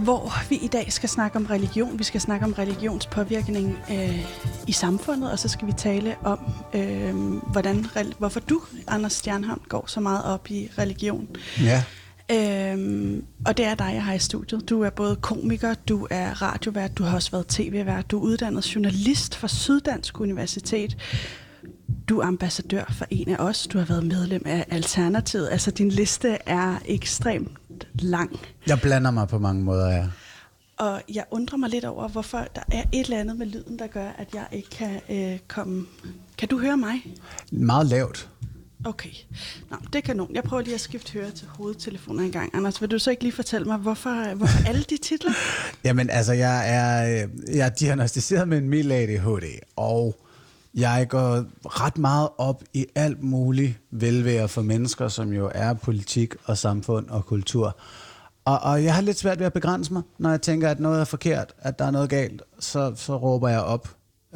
Hvor vi i dag skal snakke om religion. Vi skal snakke om religionspåvirkning øh, i samfundet, og så skal vi tale om, øh, hvordan, hvorfor du, Anders Stjernholm, går så meget op i religion. Ja. Øhm, og det er dig, jeg har i studiet. Du er både komiker, du er radiovært, du har også været tv-vært, du er uddannet journalist fra Syddansk Universitet. Du er ambassadør for en af os. Du har været medlem af Alternativet. Altså, din liste er ekstremt lang. Jeg blander mig på mange måder, ja. Og jeg undrer mig lidt over, hvorfor der er et eller andet med lyden, der gør, at jeg ikke kan øh, komme... Kan du høre mig? Meget lavt. Okay. Nå, det kan nogen. Jeg prøver lige at skifte høre til hovedtelefoner en gang. Anders, vil du så ikke lige fortælle mig, hvorfor, hvorfor alle de titler? Jamen, altså, jeg er, øh, jeg er diagnostiseret med en mild ADHD, og jeg går ret meget op i alt muligt velvære for mennesker, som jo er politik og samfund og kultur. Og, og jeg har lidt svært ved at begrænse mig, når jeg tænker, at noget er forkert, at der er noget galt, så, så råber jeg op.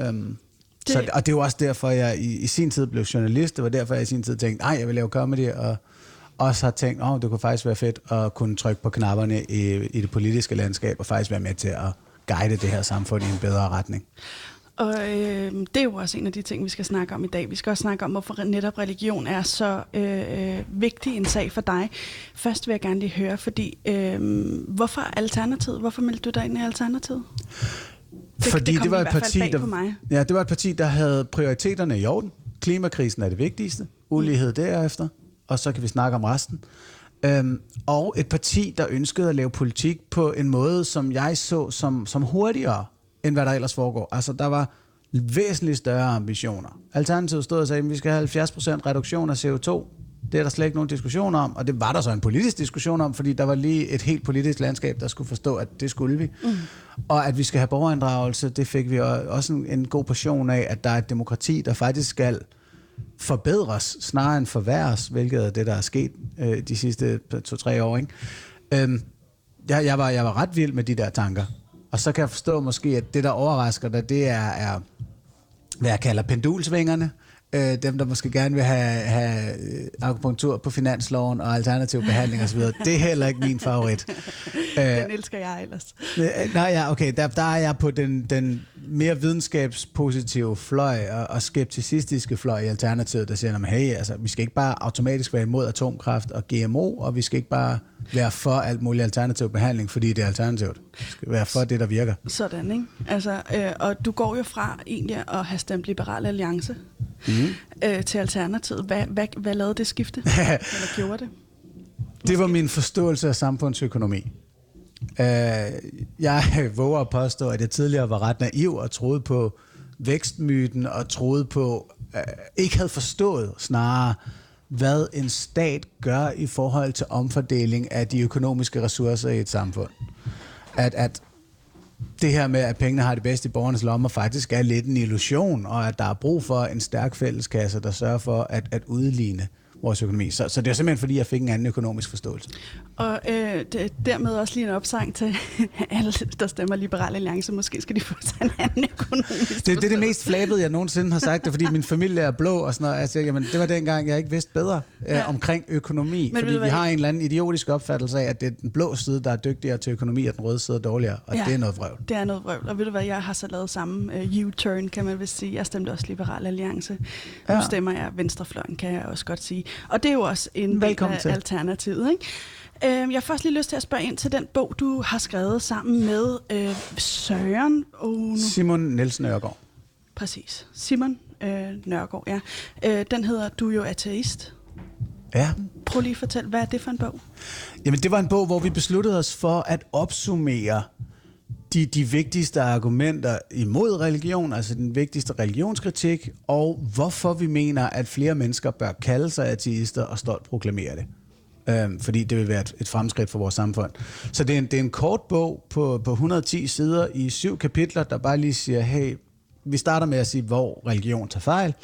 Um, det... Så, og det er jo også derfor, jeg i, i sin tid blev journalist. Det var derfor, jeg i sin tid tænkte, nej, jeg vil lave comedy, og også har tænkt, åh, oh, det kunne faktisk være fedt at kunne trykke på knapperne i, i det politiske landskab, og faktisk være med til at guide det her samfund i en bedre retning. Og øh, det er jo også en af de ting, vi skal snakke om i dag. Vi skal også snakke om, hvorfor netop religion er så øh, vigtig en sag for dig. Først vil jeg gerne lige høre, fordi øh, hvorfor Alternativet? Hvorfor meldte du dig ind i Alternativet? Det, Fordi det, det var et parti, der, ja, det var et parti, der havde prioriteterne i orden. Klimakrisen er det vigtigste. Ulighed derefter. Og så kan vi snakke om resten. Øhm, og et parti, der ønskede at lave politik på en måde, som jeg så som, som hurtigere, end hvad der ellers foregår. Altså, der var væsentligt større ambitioner. Alternativet stod og sagde, at vi skal have 70% reduktion af CO2 det er der slet ikke nogen diskussion om, og det var der så en politisk diskussion om, fordi der var lige et helt politisk landskab, der skulle forstå, at det skulle vi. Mm. Og at vi skal have borgerinddragelse, det fik vi også en, en god portion af, at der er et demokrati, der faktisk skal forbedres, snarere end forværres, hvilket er det, der er sket øh, de sidste to-tre år. Ikke? Øhm, jeg, jeg, var, jeg var ret vild med de der tanker. Og så kan jeg forstå måske, at det, der overrasker dig, det er, er hvad jeg kalder pendulsvingerne øh, dem, der måske gerne vil have, have øh, akupunktur på finansloven og alternativ behandling osv., det er heller ikke min favorit. den øh, elsker jeg ellers. Øh, nej, ja, okay, der, der er jeg på den, den mere videnskabspositive fløj og, og skepticistiske fløj i Alternativet, der siger, hey, altså, vi skal ikke bare automatisk være imod atomkraft og GMO, og vi skal ikke bare være for alt muligt alternativ behandling, fordi det er alternativt. Vi skal være for det, der virker. Sådan, ikke? Altså, øh, og du går jo fra egentlig at have stemt Liberal Alliance mm. øh, til Alternativet. Hvad, hvad, hvad lavede det skifte? Eller gjorde det? Måske? Det var min forståelse af samfundsøkonomi. Uh, jeg våger at påstå, at jeg tidligere var ret naiv og troede på vækstmyten og troede på, uh, ikke havde forstået snarere, hvad en stat gør i forhold til omfordeling af de økonomiske ressourcer i et samfund. At, at det her med, at pengene har det bedste i borgernes lommer, faktisk er lidt en illusion, og at der er brug for en stærk fælleskasse, der sørger for at, at udligne vores økonomi. Så, så det er simpelthen, fordi jeg fik en anden økonomisk forståelse. Og øh, det, dermed også lige en opsang til alle, der stemmer Liberale Alliance. Måske skal de få sig en anden økonomisk det, det er det mest flabede, jeg nogensinde har sagt, det, fordi min familie er blå og sådan noget. Altså, jamen, det var dengang, jeg ikke vidste bedre øh, ja. omkring økonomi. Men fordi vi har en eller anden idiotisk opfattelse af, at det er den blå side, der er dygtigere til økonomi, og den røde side er dårligere. Og ja, det er noget vrøvl. Det er noget vrøvl. Og ved du hvad, jeg har så lavet samme uh, U-turn, kan man vist sige. Jeg stemte også Liberale Alliance. Ja. Nu stemmer jeg Venstrefløjen, kan jeg også godt sige. Og det er jo også en Velkommen del af alternativet, ikke? Øh, jeg har først lige lyst til at spørge ind til den bog, du har skrevet sammen med øh, Søren og... Nu. Simon Nielsen Nørgaard. Præcis. Simon øh, Nørgaard, ja. Øh, den hedder Du er jo ateist. Ja. Prøv lige at fortælle, hvad er det for en bog? Jamen, det var en bog, hvor vi besluttede os for at opsummere de, de vigtigste argumenter imod religion, altså den vigtigste religionskritik, og hvorfor vi mener, at flere mennesker bør kalde sig ateister og stolt proklamere det. Øhm, fordi det vil være et, et fremskridt for vores samfund. Så det er en, det er en kort bog på, på 110 sider i syv kapitler, der bare lige siger, hey, vi starter med at sige, hvor religion tager fejl,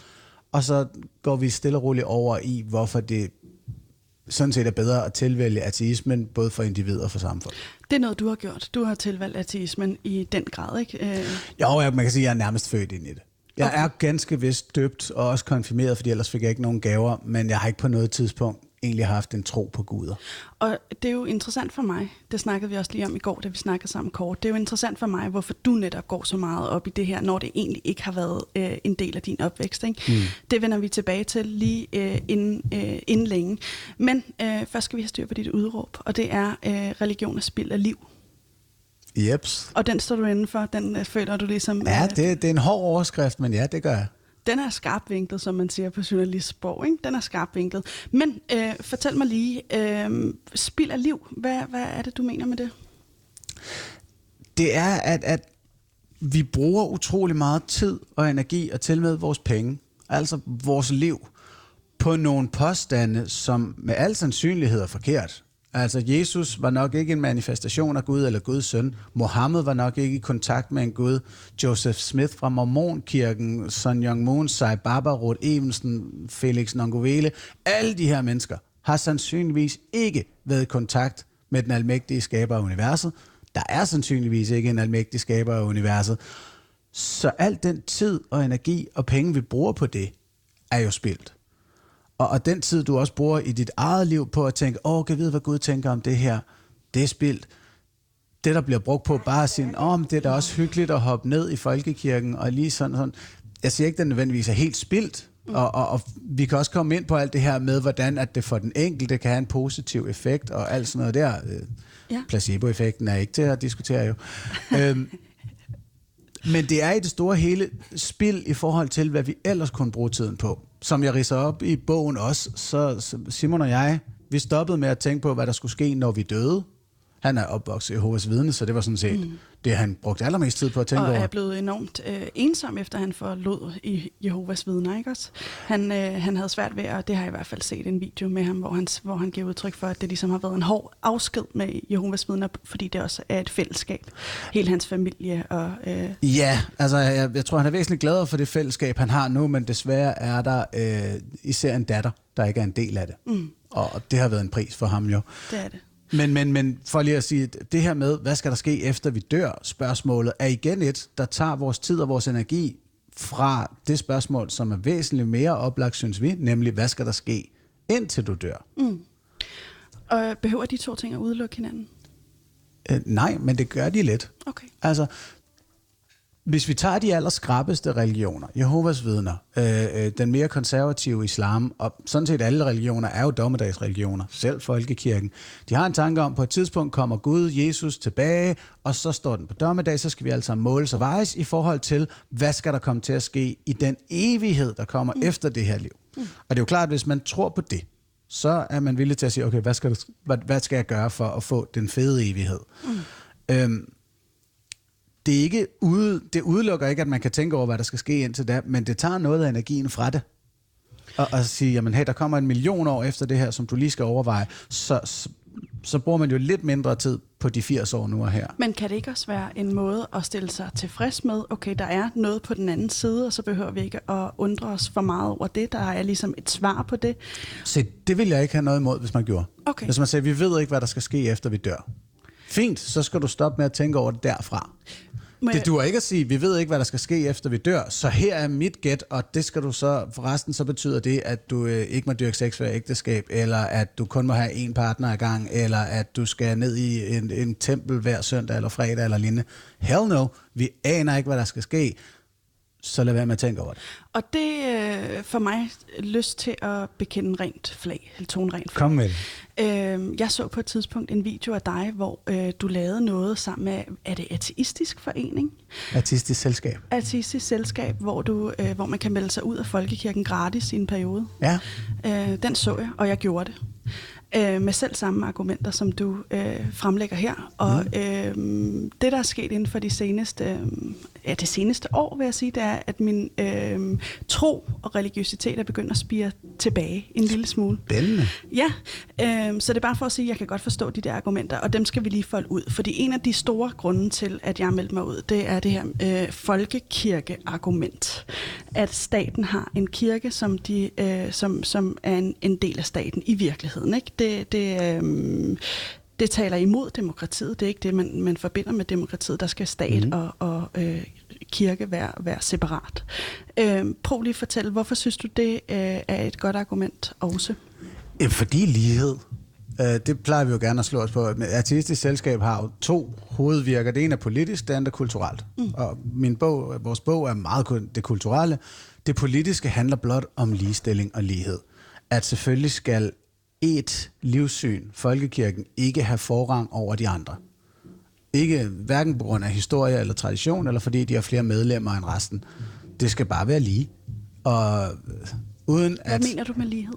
og så går vi stille og roligt over i, hvorfor det sådan set er bedre at tilvælge ateismen, både for individer og for samfund. Det er noget, du har gjort. Du har tilvalgt ateismen i den grad, ikke? Øh, Jo, jeg, man kan sige, at jeg er nærmest født ind i det. Jeg Okay. er ganske vist døbt og også konfirmeret, fordi ellers fik jeg ikke nogen gaver, men jeg har ikke på noget tidspunkt egentlig haft en tro på guder. Og det er jo interessant for mig, det snakkede vi også lige om i går, da vi snakkede sammen kort, det er jo interessant for mig, hvorfor du netop går så meget op i det her, når det egentlig ikke har været øh, en del af din opvækst. Ikke? Mm. Det vender vi tilbage til lige øh, inden, øh, inden længe. Men øh, først skal vi have styr på dit udråb, og det er øh, religion er spild af liv. Jeps. Og den står du inden for, den øh, føler du ligesom... Ja, øh, det, det er en hård overskrift, men ja, det gør jeg. Den er skarpvinklet, som man siger på journalistsprog. Ikke? Den er skarpvinklet. Men øh, fortæl mig lige, øh, spild af liv, hvad, hvad er det, du mener med det? det er, at, at vi bruger utrolig meget tid og energi og til med vores penge, altså vores liv, på nogle påstande, som med al sandsynlighed er forkert. Altså, Jesus var nok ikke en manifestation af Gud eller Guds søn. Mohammed var nok ikke i kontakt med en Gud. Joseph Smith fra Mormonkirken, Sun Young Moon, Sai Baba, Ruth Evensen, Felix Nongovele. Alle de her mennesker har sandsynligvis ikke været i kontakt med den almægtige skaber af universet. Der er sandsynligvis ikke en almægtig skaber af universet. Så al den tid og energi og penge, vi bruger på det, er jo spildt. Og, og den tid, du også bruger i dit eget liv på at tænke, åh, kan jeg vide, hvad Gud tænker om det her, det er spildt. Det, der bliver brugt på bare at sige, åh, men det er da også hyggeligt at hoppe ned i folkekirken, og lige sådan, sådan. Jeg siger ikke, at den nødvendigvis er helt spildt, og, og, og vi kan også komme ind på alt det her med, hvordan at det for den enkelte kan have en positiv effekt, og alt sådan noget der. Øh, Ja. Placeboeffekten er ikke til at diskutere jo. øhm, men det er i det store hele spil i forhold til, hvad vi ellers kunne bruge tiden på. Som jeg riser op i bogen også, så så Simon og jeg, vi stoppede med at tænke på, hvad der skulle ske, når vi døde. Han er opvokset i Jehovas vidne, så det var sådan set mm. det, han brugte allermest tid på at tænke og over. er blevet enormt øh, ensom, efter han forlod i Jehovas vidner, ikke også? Han, øh, han havde svært ved, og det har jeg i hvert fald set en video med ham, hvor han, hvor han giver udtryk for, at det ligesom har været en hård afsked med Jehovas vidner, fordi det også er et fællesskab. Hele hans familie og... Øh, Ja, altså jeg, jeg tror, han er væsentligt gladere for det fællesskab, han har nu, men desværre er der øh, især en datter, der ikke er en del af det. Mm. Og det har været en pris for ham jo. det er det. Men, men, men for lige at sige, det her med, hvad skal der ske efter vi dør, spørgsmålet er igen et, der tager vores tid og vores energi fra det spørgsmål, som er væsentligt mere oplagt, synes vi, nemlig, hvad skal der ske, indtil du dør? Og behøver de to ting at udelukke hinanden? Øh, nej, men det gør de lidt. Okay. Altså, hvis vi tager de allerskrappeste religioner, Jehovas vidner, øh, øh, den mere konservative islam, og sådan set alle religioner er jo dommedagsreligioner, selv folkekirken, de har en tanke om, på et tidspunkt kommer Gud, Jesus tilbage, og så står den på dommedag, så skal vi altså måles og vejes i forhold til, hvad skal der komme til at ske i den evighed, der kommer mm. efter det her liv. Mm. Og det er jo klart, at hvis man tror på det, så er man villig til at sige, okay, hvad skal, der, hvad, hvad skal jeg gøre for at få den fede evighed? Mm. Øhm, det, er ikke ude, det udelukker ikke, at man kan tænke over, hvad der skal ske indtil da, men det tager noget af energien fra det. Og, og sige, jamen hey, der kommer en million år efter det her, som du lige skal overveje, så, så, så bruger man jo lidt mindre tid på de 80 år nu og her. Men kan det ikke også være en måde at stille sig tilfreds med, okay, der er noget på den anden side, og så behøver vi ikke at undre os for meget over det. Der er ligesom et svar på det. Se, det vil jeg ikke have noget imod, hvis man gjorde. Okay. Hvis man siger, vi ved ikke, hvad der skal ske efter vi dør. Fint, så skal du stoppe med at tænke over det derfra. Må Det duer ikke at sige, vi ved ikke, hvad der skal ske efter vi dør, så her er mit gæt, og det skal du så, forresten så betyder det, at du øh, ikke må dyrke sex for ægteskab, eller at du kun må have en partner i gang, eller at du skal ned i en, en tempel hver søndag eller fredag eller lignende. Hell no, vi aner ikke, hvad der skal ske, så lad være med at tænke over det. Og det øh, for mig lyst til at bekende rent flag, eller tone rent flag. Kom med det. Øh, jeg så på et tidspunkt en video af dig, hvor øh, du lavede noget sammen med, er det ateistisk forening? Artistisk selskab. Ateistisk selskab, hvor, du, øh, hvor man kan melde sig ud af folkekirken gratis i en periode. Ja. Øh, den så jeg, og jeg gjorde det. Øh, med selv samme argumenter, som du øh, fremlægger her. Og mm. øh, det, der er sket inden for de seneste, øh, ja, det seneste år, vil jeg sige, det er, at min øh, tro og religiøsitet er begyndt at spire tilbage en lille smule. Spændende. Ja, øh, så det er bare for at sige, at jeg kan godt forstå de der argumenter, og dem skal vi lige folde ud. Fordi en af de store grunde til, at jeg har meldt mig ud, det er det her øh, folkekirke-argument. At staten har en kirke, som, de, øh, som, som er en, en del af staten i virkeligheden. Ikke? Det, det, øh, det taler imod demokratiet. Det er ikke det, man, man forbinder med demokratiet. Der skal stat mm. og, og øh, kirke være, være separat. Øh, prøv lige at fortælle, hvorfor synes du, det øh, er et godt argument også? Fordi lighed. Øh, det plejer vi jo gerne at slå os på. Artistisk Selskab har jo to hovedvirker. Det ene er politisk, det andet er kulturelt. Mm. Og min bog, vores bog er meget det kulturelle. Det politiske handler blot om ligestilling og lighed. At selvfølgelig skal et livssyn, folkekirken, ikke have forrang over de andre. Ikke hverken på grund af historie eller tradition, eller fordi de har flere medlemmer end resten. Det skal bare være lige. Og uden Hvad at, mener du med lighed?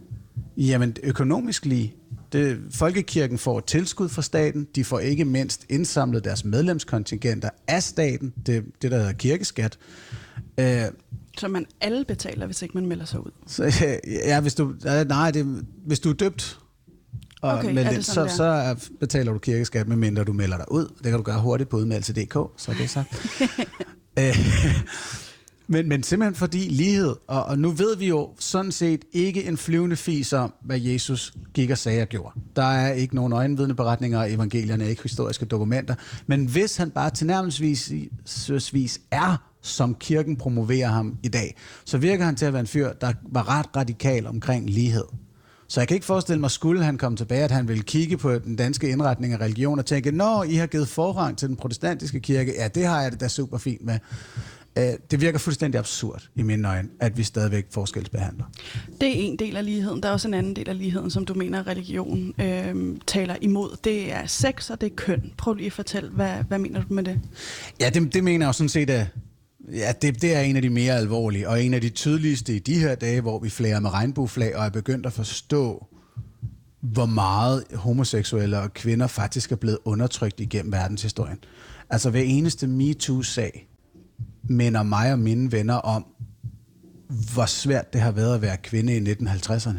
Jamen, økonomisk lige. Det, folkekirken får tilskud fra staten. De får ikke mindst indsamlet deres medlemskontingenter af staten. Det, det der hedder kirkeskat. Øh, Så man alle betaler, hvis ikke man melder sig ud. så, ja, hvis du, nej, det, hvis du er døbt, og Okay, er med det så, sådan, så er, betaler du kirkeskat, medmindre du melder dig ud. Det kan du gøre hurtigt på udmeldelse.dk, så er det sagt. Øh, men, men simpelthen fordi lighed, og, og nu ved vi jo sådan set ikke en flyvende fis om, hvad Jesus gik og sagde og gjorde. Der er ikke nogen øjenvidneberetninger, og evangelierne er ikke historiske dokumenter. Men hvis han bare tilnærmelsesvis er, som kirken promoverer ham i dag, så virker han til at være en fyr, der var ret radikal omkring lighed. Så jeg kan ikke forestille mig, skulle han komme tilbage, at han ville kigge på den danske indretning af religion og tænke, når I har givet forrang til den protestantiske kirke, ja, det har jeg det da super fint med. Øh, Det virker fuldstændig absurd i mine øjne, at vi stadigvæk forskelsbehandler. Det er en del af ligheden. Der er også en anden del af ligheden, som du mener, religion øh, taler imod. Det er sex, og det er køn. Prøv lige at fortælle, hvad, hvad mener du med det? Ja, det, det mener jeg jo sådan set, at ja, det, det er en af de mere alvorlige, og en af de tydeligste i de her dage, hvor vi flager med regnbueflag, og er begyndt at forstå, hvor meget homoseksuelle og kvinder faktisk er blevet undertrykt igennem verdenshistorien. Altså hver eneste MeToo-sag minder mig og mine venner om, hvor svært det har været at være kvinde i 1950'erne.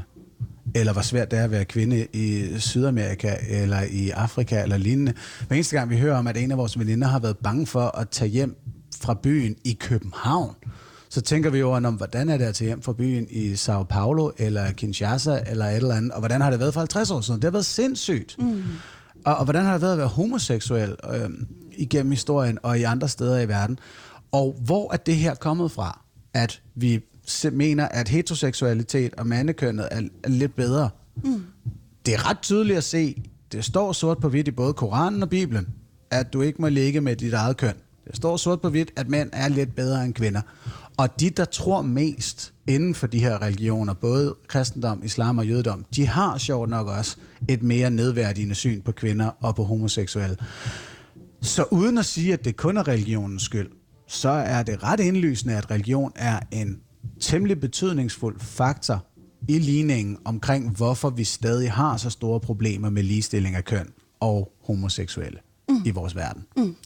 Eller hvor svært det er at være kvinde i Sydamerika eller i Afrika eller lignende. Hver eneste gang vi hører om, at en af vores veninder har været bange for at tage hjem fra byen i København, så tænker vi over, om, hvordan er det at tage hjem fra byen i Sao Paulo eller Kinshasa eller et eller andet, og hvordan har det været for 50 år siden? Det har været sindssygt. Mm. Og, og hvordan har det været at være homoseksuel øh, igennem historien og i andre steder i verden? Og hvor er det her kommet fra, at vi mener, at heteroseksualitet og mandekønnet er, er lidt bedre? Mm. Det er ret tydeligt at se, det står sort på hvidt i både Koranen og Bibelen, at du ikke må ligge med dit eget køn. Det står sort på hvidt, at mænd er lidt bedre end kvinder. Og de, der tror mest inden for de her religioner, både kristendom, islam og jødedom, de har sjovt nok også et mere nedværdigende syn på kvinder og på homoseksuelle. Så uden at sige, at det kun er religionens skyld, så er det ret indlysende, at religion er en temmelig betydningsfuld faktor i ligningen omkring, hvorfor vi stadig har så store problemer med ligestilling af køn og homoseksuelle mm. i vores verden. Mm.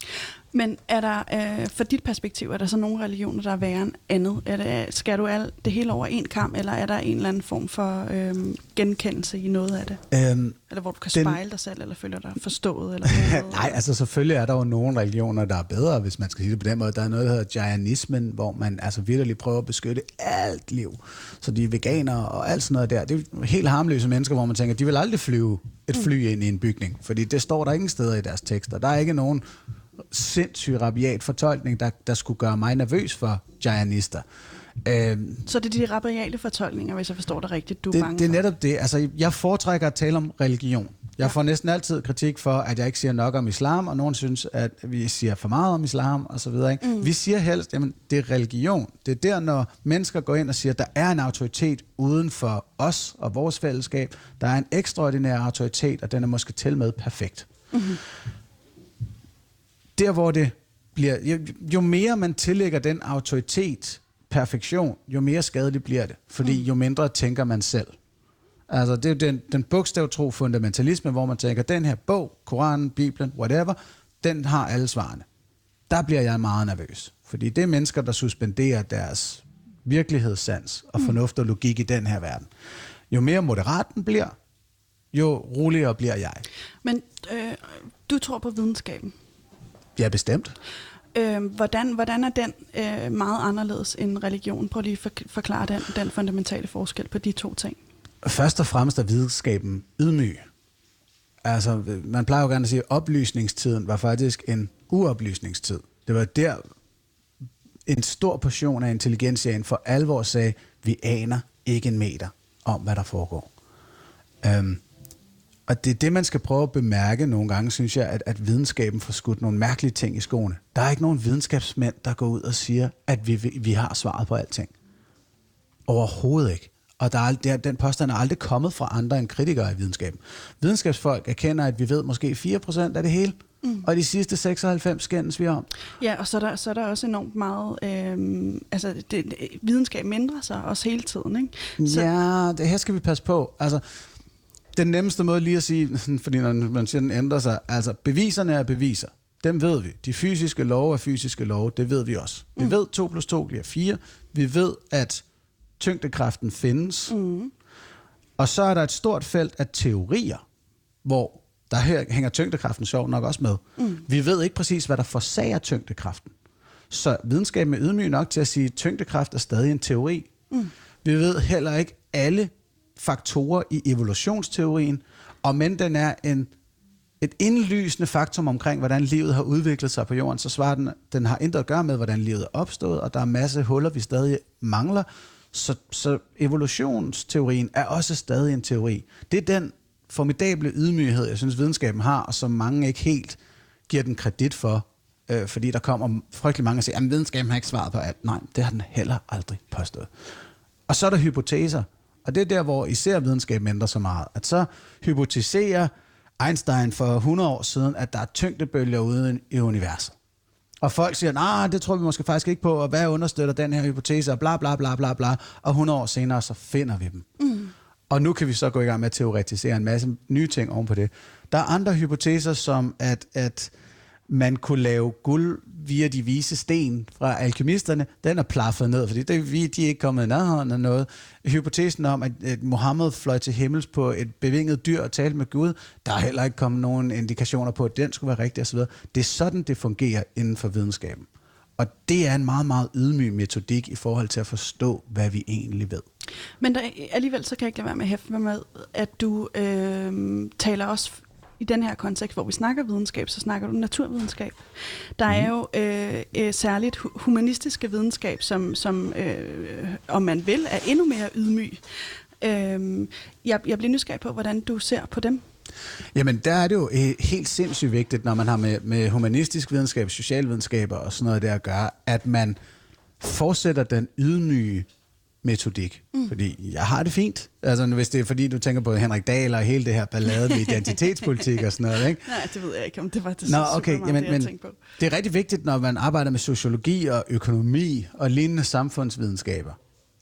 Men er der, øh, for dit perspektiv, er der så nogle religioner, der er værre end andet? Er det, skal du alt det hele over en kamp, eller er der en eller anden form for øh, genkendelse i noget af det? Øhm, Eller hvor du kan Den- spejle dig selv, eller føler dig forstået? Eller noget? Nej, altså selvfølgelig er der jo nogle religioner, der er bedre, hvis man skal sige det på den måde. Der er noget, der hedder Jainismen, hvor man altså virkelig prøver at beskytte alt liv. Så de er veganere og alt sådan noget der. Det er helt harmløse mennesker, hvor man tænker, de vil aldrig flyve et fly ind i en bygning, fordi det står der ingen steder i deres tekster. Der er ikke nogen sindssyg rabiat fortolkning, der, der skulle gøre mig nervøs for Jaianister. Øhm, Så det er de rabiale fortolkninger, hvis jeg forstår det rigtigt, du er det, bange det er netop det. Altså, jeg foretrækker at tale om religion. Jeg får næsten altid kritik for, at jeg ikke siger nok om islam, og nogen synes, at vi siger for meget om islam, og så videre. Ikke? Mm. Vi siger helst, at det er religion. Det er der, når mennesker går ind og siger, at der er en autoritet uden for os og vores fællesskab. Der er en ekstraordinær autoritet, og den er måske til med perfekt. Mm-hmm. Der, hvor det bliver... Jo, jo mere man tillægger den autoritet perfektion, jo mere skadeligt bliver det. Fordi jo mindre tænker man selv. Altså, det er jo den, den bogstavtro fundamentalisme, hvor man tænker, den her bog, Koranen, Bibelen, whatever, den har alle svarene. Der bliver jeg meget nervøs. Fordi det er mennesker, der suspenderer deres virkelighedssans og fornuft og logik i den her verden. Jo mere moderat den bliver, jo roligere bliver jeg. Men øh, du tror på videnskaben. Er bestemt. Øh, hvordan, hvordan er den øh, meget anderledes end religion? Prøv lige at for, forklare den, den fundamentale forskel på de to ting. Først og fremmest er videnskaben ydmyg. Altså, man plejer jo gerne at sige, at oplysningstiden var faktisk en uoplysningstid. Det var der, en stor portion af intelligensien for alvor sagde, vi aner ikke en meter om, hvad der foregår. Øhm, og det er det, man skal prøve at bemærke nogle gange, synes jeg, at, at videnskaben får skudt nogle mærkelige ting i skoene. Der er ikke nogen videnskabsmænd, der går ud og siger, at vi, vi, vi har svaret på alting. Overhovedet ikke. Og der er, der, den påstand er aldrig kommet fra andre end kritikere i videnskaben. Videnskabsfolk erkender, at vi ved måske 4% af det hele, mm. og de sidste 96 skændes vi om. Ja, og så er der, så er der også enormt meget... Øh, altså, det, det, videnskab mindrer sig også hele tiden, ikke? Så... Ja, det her skal vi passe på. Altså, den nemmeste måde lige at sige, fordi når man siger, den ændrer sig, altså beviserne er beviser. Dem ved vi. De fysiske love er fysiske love, det ved vi også. Vi mm. ved, 2 plus 2 bliver 4. Vi ved, at tyngdekraften findes. Mm. Og så er der et stort felt af teorier, hvor der her hænger tyngdekraften sjov nok også med. Mm. Vi ved ikke præcis, hvad der forsager tyngdekraften. Så videnskaben er ydmyg nok til at sige, at tyngdekraft er stadig en teori. Mm. Vi ved heller ikke alle faktorer i evolutionsteorien, og men den er en, et indlysende faktum omkring, hvordan livet har udviklet sig på jorden, så svarer den, den har intet at gøre med, hvordan livet er opstået, og der er masse huller, vi stadig mangler. Så, så evolutionsteorien er også stadig en teori. Det er den formidable ydmyghed, jeg synes, videnskaben har, og som mange ikke helt giver den kredit for, øh, fordi der kommer frygtelig mange og siger, at videnskaben har ikke svaret på alt. Nej, det har den heller aldrig påstået. Og så er der hypoteser, og det er der, hvor især videnskaben ændrer så meget. At så hypotiserer Einstein for 100 år siden, at der er tyngdebølger ude i universet. Og folk siger, nej, nah, det tror vi måske faktisk ikke på, og hvad understøtter den her hypotese, og bla bla bla bla bla. Og 100 år senere, så finder vi dem. Mm. Og nu kan vi så gå i gang med at teoretisere en masse nye ting oven på det. Der er andre hypoteser, som at, at man kunne lave guld via de vise sten fra alkemisterne, den er plaffet ned, fordi det, vi, de er ikke kommet i nærheden af noget. Hypotesen om, at, at Mohammed fløj til himmels på et bevinget dyr og talte med Gud, der er heller ikke kommet nogen indikationer på, at den skulle være rigtig osv. Det er sådan, det fungerer inden for videnskaben. Og det er en meget, meget ydmyg metodik i forhold til at forstå, hvad vi egentlig ved. Men der, alligevel så kan jeg ikke lade være med at hæfte mig med, at du øh, taler også i den her kontekst, hvor vi snakker videnskab, så snakker du naturvidenskab. Der er mhm. jo øh, øh, særligt humanistiske videnskab, som, som øh, om man vil, er endnu mere ydmyg. Øh, jeg, jeg bliver nysgerrig på, hvordan du ser på dem. Jamen, der er det jo øh, helt sindssygt vigtigt, når man har med, med humanistisk videnskab, socialvidenskaber og sådan noget der at gøre, at man fortsætter den ydmyge metodik. Mm. Fordi jeg har det fint. Altså, hvis det er fordi, du tænker på Henrik Dahl og hele det her ballade med identitetspolitik og sådan noget, ikke? Nej, det ved jeg ikke, om det var det Nå, okay, meget, jamen, men på. Det er rigtig vigtigt, når man arbejder med sociologi og økonomi og lignende samfundsvidenskaber,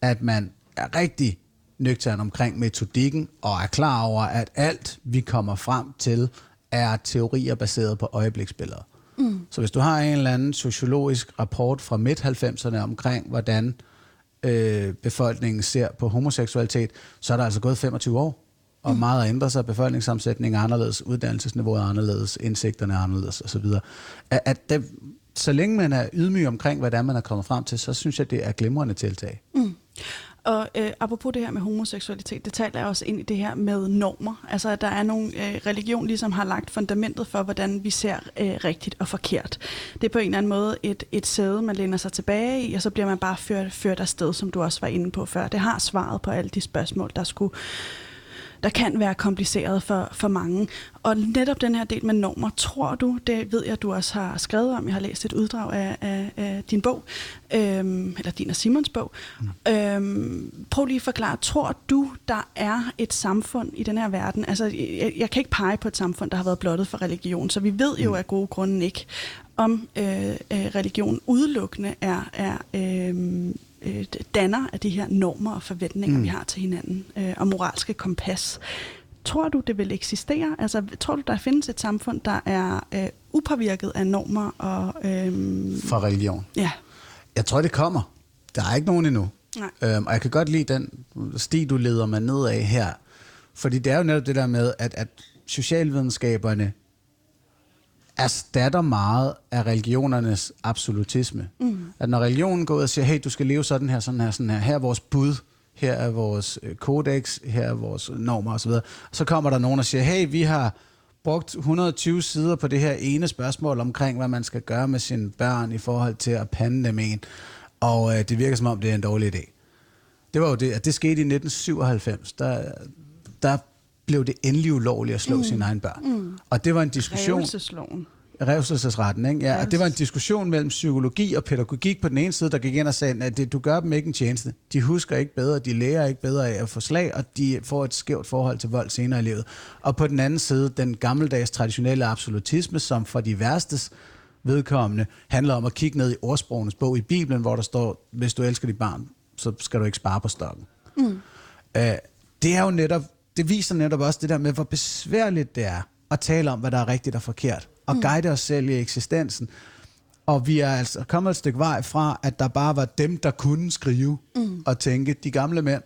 at man er rigtig nøgtern omkring metodikken og er klar over, at alt, vi kommer frem til, er teorier baseret på øjebliksbilleder. Mm. Så hvis du har en eller anden sociologisk rapport fra midt-90'erne omkring, hvordan øh, befolkningen ser på homoseksualitet, så er der altså gået 25 år, og mm. meget ændret sig. Befolkningssammensætningen er anderledes, uddannelsesniveauet er anderledes, indsigterne er anderledes osv. At, at det, så længe man er ydmyg omkring, hvordan man er kommet frem til, så synes jeg, det er glimrende tiltag. Mm. Og øh, apropos det her med homoseksualitet, det taler jeg også ind i det her med normer. Altså, at der er nogle øh, religion, ligesom har lagt fundamentet for, hvordan vi ser øh, rigtigt og forkert. Det er på en eller anden måde et, et sæde, man læner sig tilbage i, og så bliver man bare ført, ført afsted, som du også var inde på før. Det har svaret på alle de spørgsmål, der skulle der kan være kompliceret for, for mange. Og netop den her del med normer, tror du, det ved jeg, du også har skrevet om, jeg har læst et uddrag af, af, af din bog, øhm, eller din og Simons bog. Mm. Øhm, prøv lige at forklare, tror du, der er et samfund i den her verden, altså jeg, jeg kan ikke pege på et samfund, der har været blottet for religion, så vi ved jo mm. af gode grunde ikke, om øh, øh, religion udelukkende er, er øh, øh, danner af de her normer og forventninger, mm. vi har til hinanden, øh, og moralske kompas. Tror du, det vil eksistere? Altså, tror du, der findes et samfund, der er øh, upåvirket af normer og... Øh, Fra religion? Ja. Jeg tror, det kommer. Der er ikke nogen endnu. Nej. Øhm, og jeg kan godt lide den sti, du leder mig ned af her. Fordi det er jo netop det der med, at, at socialvidenskaberne erstatter meget af religionernes absolutisme. Mm. At når religionen går ud og siger, hey, du skal leve sådan her, sådan her, sådan her, her er vores bud, her er vores øh, kodex, her er vores normer osv., så kommer der nogen og siger, hey, vi har brugt 120 sider på det her ene spørgsmål omkring, hvad man skal gøre med sine børn i forhold til at pande dem en, og øh, det virker som om, det er en dårlig idé. Det var jo det, at det skete i 1997. Der, der blev det endelig ulovligt at slå mm. sine egne børn. Mm. Og det var en diskussion... Revelsesloven. Revselsesretten, ikke? Ja, og det var en diskussion mellem psykologi og pædagogik på den ene side, der gik ind og sagde, at det, du gør dem ikke en tjeneste. De husker ikke bedre, de lærer ikke bedre af at få slag, og de får et skævt forhold til vold senere i livet. Og på den anden side, den gammeldags traditionelle absolutisme, som for de værstes vedkommende handler om at kigge ned i ordsprogenes bog i Bibelen, hvor der står, hvis du elsker dit barn, så skal du ikke spare på stokken. Mm. Uh, det er jo netop, det viser netop også det der med, hvor besværligt det er at tale om, hvad der er rigtigt og forkert, og mm. guide os selv i eksistensen. Og vi er altså kommet et stykke vej fra, at der bare var dem, der kunne skrive mm. og tænke. De gamle mænd,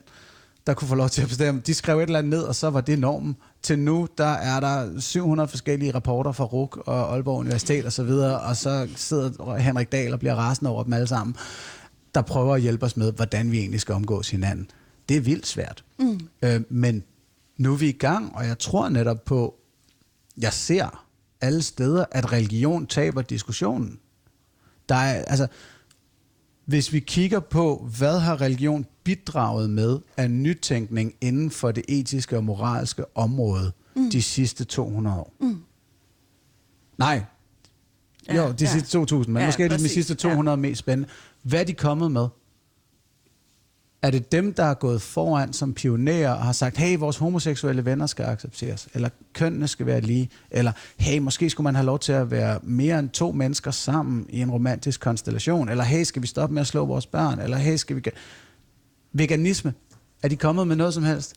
der kunne få lov til at bestemme, de skrev et eller andet ned, og så var det normen. Til nu, der er der 700 forskellige rapporter fra RUK og Aalborg Universitet og så videre, og så sidder Henrik Dahl og bliver rasende over dem alle sammen, der prøver at hjælpe os med, hvordan vi egentlig skal omgås hinanden. Det er vildt svært. Mm. Øh, men nu er vi i gang, og jeg tror netop på, jeg ser alle steder, at religion taber diskussionen. Der er, altså, hvis vi kigger på, hvad har religion bidraget med af nytænkning inden for det etiske og moralske område mm. de sidste 200 år? Mm. Nej. Ja, jo, de ja. sidste 2000, men ja, måske det de sidste 200 ja. mest spændende. Hvad er de kommet med? Er det dem, der er gået foran som pionerer og har sagt, hey, vores homoseksuelle venner skal accepteres, eller kønnene skal være lige, eller hey, måske skulle man have lov til at være mere end to mennesker sammen i en romantisk konstellation, eller hey, skal vi stoppe med at slå vores børn, eller hey, skal vi... Veganisme, er de kommet med noget som helst?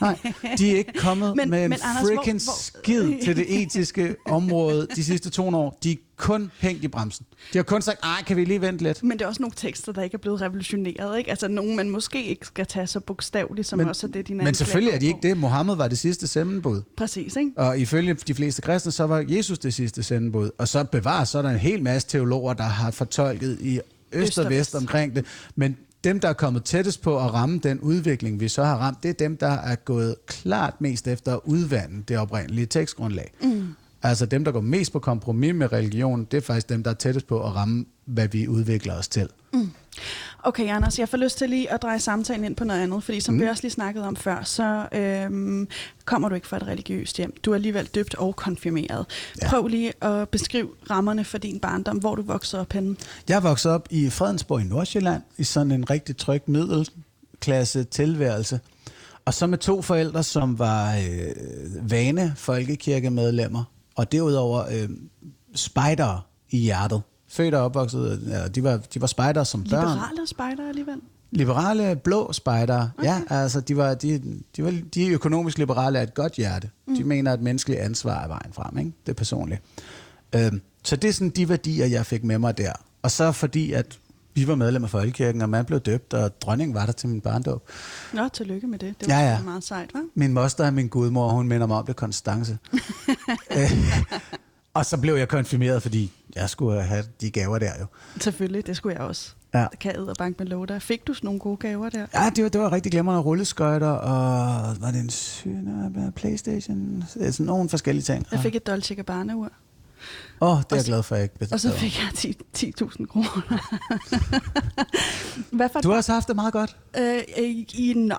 Nej, de er ikke kommet men, med en freaking skid til det etiske område de sidste 200 år. De er kun hængt i bremsen. De har kun sagt, ej, kan vi lige vente lidt? Men det er også nogle tekster, der ikke er blevet revolutioneret. Ikke? Altså nogle, man måske ikke skal tage så bogstaveligt, som men, også er det, dine Men selvfølgelig er de ikke det. Mohammed var det sidste sendebud. Præcis, ikke? Og ifølge de fleste kristne, så var Jesus det sidste sendebud. Og så bevares, så er der en hel masse teologer, der har fortolket i øst og vest omkring det. Men dem, der er kommet tættest på at ramme den udvikling, vi så har ramt, det er dem, der er gået klart mest efter at udvande det oprindelige tekstgrundlag. Mm. Altså dem, der går mest på kompromis med religion, det er faktisk dem, der er tættest på at ramme, hvad vi udvikler os til. Mm. Okay, Anders, jeg får lyst til lige at dreje samtalen ind på noget andet, fordi som mm. vi også lige snakkede om før, så øhm, kommer du ikke fra et religiøst hjem. Du er alligevel døbt og konfirmeret. Ja. Prøv lige at beskrive rammerne for din barndom, hvor du voksede op henne. Jeg voksede op i Fredensborg i Nordsjælland, i sådan en rigtig tryg middelklasse tilværelse. Og så med to forældre, som var øh, vane folkekirkemedlemmer, og derudover øh, spejdere i hjertet født og opvokset, ja, de var, de var spejdere som børn. Liberale spejdere alligevel? Liberale blå spejdere, okay. ja. Altså, de, var, de, de, var, de økonomisk liberale af et godt hjerte. Mm. De mener, at menneskelig ansvar er vejen frem. Ikke? Det er personligt. Øhm, så det er sådan de værdier, jeg fik med mig der. Og så fordi, at vi var medlem af Folkekirken, og man blev døbt, og dronningen var der til min barndåb. Nå, tillykke med det. Det var ja, ja. meget sejt, hva'? Min moster er min gudmor, hun minder mig om det konstance. Og så blev jeg konfirmeret, fordi jeg skulle have de gaver der jo. Selvfølgelig, det skulle jeg også. Ja. Det kan jeg bank med lov der. Fik du sådan nogle gode gaver der? Ja, det var, det var rigtig glemrende rulleskøjter, og var det en syne, Playstation? Sådan nogle forskellige ting. Jeg fik et Dolce Gabbana-ur. Åh, oh, det er jeg glad for, at jeg ikke Og så fik jeg 10.000 10, kroner. Hvad for du har også haft det meget godt. Øh, i, nå,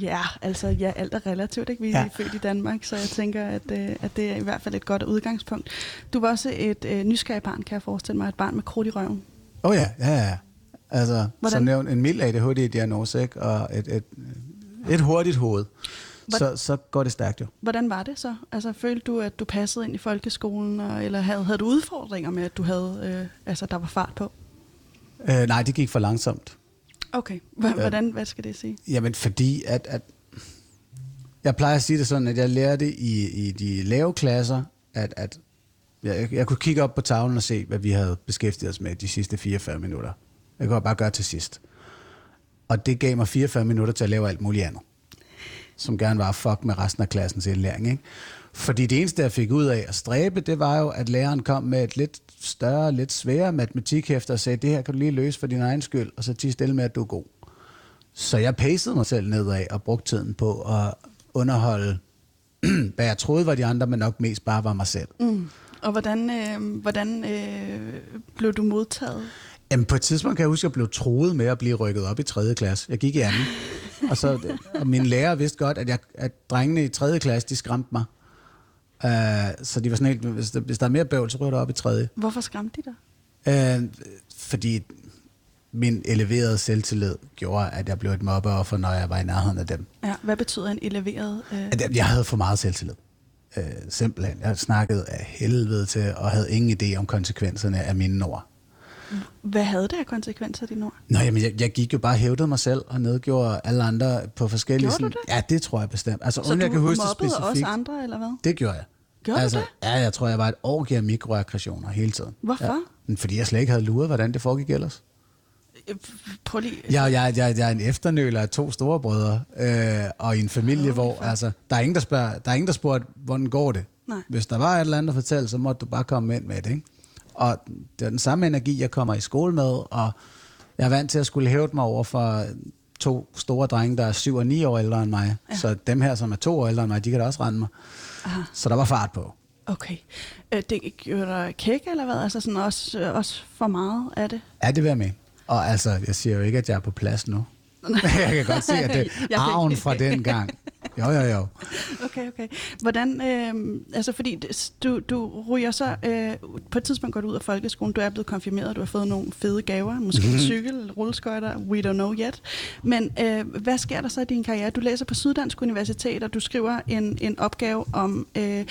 ja, altså ja, alt er relativt. Ikke? Vi er ja. født i Danmark, så jeg tænker, at, øh, at det er i hvert fald et godt udgangspunkt. Du var også et øh, nysgerrig barn, kan jeg forestille mig. Et barn med krudt i røven. Åh oh, ja, ja, ja. Altså, Hvordan? som nævnt, en mild ADHD-diagnose, ikke? og et, et, et hurtigt hoved så, så går det stærkt jo. Hvordan var det så? Altså, følte du, at du passede ind i folkeskolen, og, eller havde, havde du udfordringer med, at du havde, øh, altså, der var fart på? Øh, nej, det gik for langsomt. Okay, H- hvordan, hvad skal det sige? Jamen, fordi at, at... Jeg plejer at sige det sådan, at jeg lærte i, i de lave klasser, at, at jeg, jeg kunne kigge op på tavlen og se, hvad vi havde beskæftiget os med de sidste 44 minutter. Jeg kunne bare gøre til sidst. Og det gav mig 44 minutter til at lave alt muligt andet. Som gerne var at fuck med resten af klassens indlæring. Ikke? Fordi det eneste, jeg fik ud af at stræbe, det var jo, at læreren kom med et lidt større, lidt sværere matematikhæfter og sagde, det her kan du lige løse for din egen skyld, og så tige stille med, at du er god. Så jeg pacede mig selv nedad og brugte tiden på at underholde, hvad jeg troede var de andre, men nok mest bare var mig selv. Mm. Og hvordan, øh, hvordan øh, blev du modtaget? Jamen, på et tidspunkt kan jeg huske, at jeg blev troet med at blive rykket op i 3. klasse. Jeg gik i anden. og, så, og min lærer vidste godt, at, jeg, at drengene i 3. klasse, de skræmte mig. Uh, så de var sådan helt, hvis der, hvis der er mere bøvl, så ryger du op i 3. Hvorfor skræmte de dig? Uh, fordi min eleverede selvtillid gjorde, at jeg blev et mobbeoffer, når jeg var i nærheden af dem. Ja, hvad betyder en eleveret? Øh... At Jeg havde for meget selvtillid. Uh, simpelthen. Jeg snakkede af helvede til, og havde ingen idé om konsekvenserne af mine ord. Hvad havde det af konsekvenser, dine ord? Nå, jamen, jeg, jeg gik jo bare og hævdede mig selv og nedgjorde alle andre på forskellige... Gjorde du sådan- Ja, det tror jeg bestemt. Altså, Så du jeg kan huske det mobbede specifikt. også andre, eller hvad? Det gjorde jeg. Gjorde altså, du det? Ja, jeg tror, jeg var et år af mikroaggressioner hele tiden. Hvorfor? Ja. Fordi jeg slet ikke havde luret, hvordan det foregik ellers. Øh, Prøv lige... Jeg, jeg, jeg, jeg er en efternøler af to store brødre, øh, og i en familie, hvor altså, der, er ingen, der, spørger, der er ingen, der spurgte, hvordan går det? Nej. Hvis der var et eller andet at fortælle, så måtte du bare komme ind med det. Ikke? Og det er den samme energi, jeg kommer i skole med, og jeg er vant til at skulle hæve mig over for to store drenge, der er syv og ni år ældre end mig. Ja. Så dem her, som er to år ældre end mig, de kan da også rende mig. Aha. Så der var fart på. Okay. Øh, Det gjorde dig kæk, eller hvad? Altså sådan også, øh, også for meget af det? Ja, det vil jeg med. Og altså, jeg siger jo ikke, at jeg er på plads nu. jeg kan godt se, at det er arven fra den gang. Jo, jo, jo. Okay, okay. Hvordan, øh, altså fordi du, du ryger så, øh, på et tidspunkt går du ud af folkeskolen, du er blevet konfirmeret, du har fået nogle fede gaver, måske Mhm. en cykel, rulleskøjter, we don't know yet. Men øh, hvad sker der så i din karriere? Du læser på Syddansk Universitet, og du skriver en, en opgave om øh,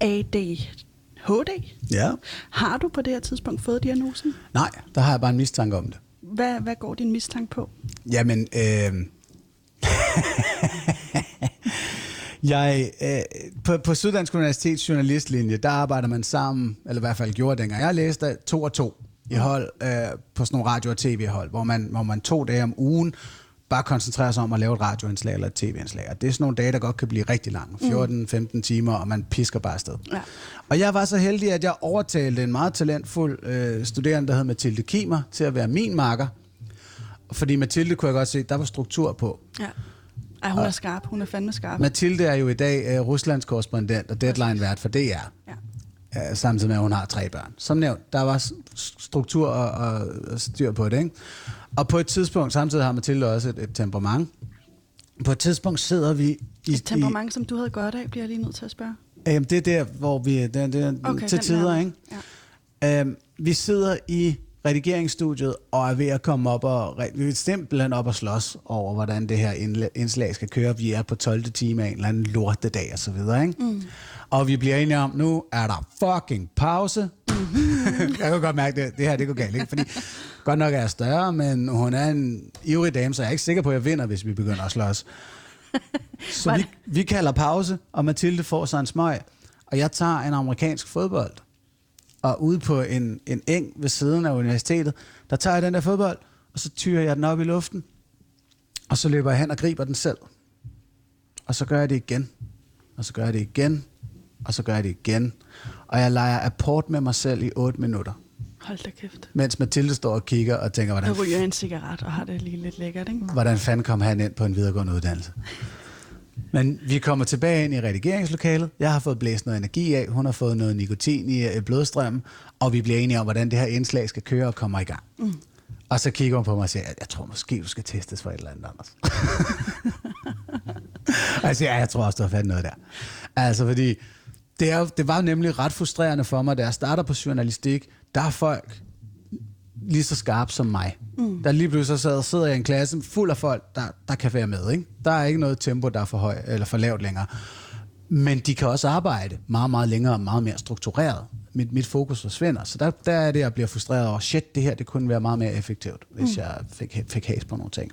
ADHD. Ja. Har du på det her tidspunkt fået diagnosen? Nej, der har jeg bare en mistanke om det. Hvad, hvad går din mistanke på? Jamen, øh... jeg, øh, på, på Syddansk Universitets journalistlinje, der arbejder man sammen, eller i hvert fald gjorde dengang. Jeg læste to og to i hold øh, på sådan nogle radio- og tv-hold, hvor man, hvor man to dage om ugen bare koncentrerer sig om at lave et radioindslag eller et tv-indslag. Og det er sådan nogle dage, der godt kan blive rigtig lange. 14-15 timer, og man pisker bare afsted. Ja. Og jeg var så heldig, at jeg overtalte en meget talentfuld øh, studerende, der hed Mathilde Kimer, til at være min marker. Fordi Mathilde kunne jeg godt se, der var struktur på. Ja. Ej, hun er skarp. Hun er fandme skarp. Mathilde er jo i dag uh, Ruslands korrespondent og deadline-vært for DR. Ja. Uh, samtidig med, at hun har tre børn. Som nævnt, der var struktur og, og, styr på det. Ikke? Og på et tidspunkt, samtidig har Mathilde også et, et temperament. På et tidspunkt sidder vi i... Et temperament, som du havde godt af, bliver jeg lige nødt til at spørge. I, jamen, det er der, hvor vi... Det, det, Okay, til tider, der. ikke? Ja. Øhm, vi sidder i redigeringsstudiet og er ved at komme op og... Vi er simpelthen op og slås over, hvordan det her indslag skal køre. Vi er på 12. time af en eller anden lortedag og så videre, ikke? Mm. Og vi bliver enige om, nu er der fucking pause. Mm-hmm. jeg kan godt mærke, det, det her det går galt, ikke? Fordi godt nok er jeg større, men hun er en ivrig dame, så jeg er ikke sikker på, at jeg vinder, hvis vi begynder at slås. Så vi, vi kalder pause, og Mathilde får sig en smøg, og jeg tager en amerikansk fodbold, og ude på en, en eng ved siden af universitetet, der tager jeg den der fodbold, og så tyrer jeg den op i luften, og så løber jeg hen og griber den selv. Og så gør jeg det igen, og så gør jeg det igen, og så gør jeg det igen. Og jeg leger apport med mig selv i 8 minutter, Hold da kæft. mens Mathilde står og kigger og tænker, hvordan, Jeg ryger en cigaret og har det lige lidt lækkert, ikke? hvordan fanden kom han ind på en videregående uddannelse? Men vi kommer tilbage ind i redigeringslokalet. Jeg har fået blæst noget energi af. Hun har fået noget nikotin i øh, blodstrømmen. Og vi bliver enige om, hvordan det her indslag skal køre og komme i gang. Mm. Og så kigger hun på mig og siger, jeg, tror måske, du skal testes for et eller andet, Anders. og jeg siger, ja, jeg tror også, du har fat noget der. Altså, fordi det, er, det var nemlig ret frustrerende for mig, da jeg starter på journalistik. Der er folk lige så skarpe som mig. Mm. Der lige pludselig så sidder, sidder jeg i en klasse fuld af folk, der, der kan være med. Ikke? Der er ikke noget tempo, der er for højt eller for lavt længere. Men de kan også arbejde meget, meget længere og meget mere struktureret. Mit, mit fokus forsvinder. Så der, der er det, jeg bliver frustreret over, shit, det her det kunne være meget mere effektivt, hvis mm. jeg fik, fik has på nogle ting.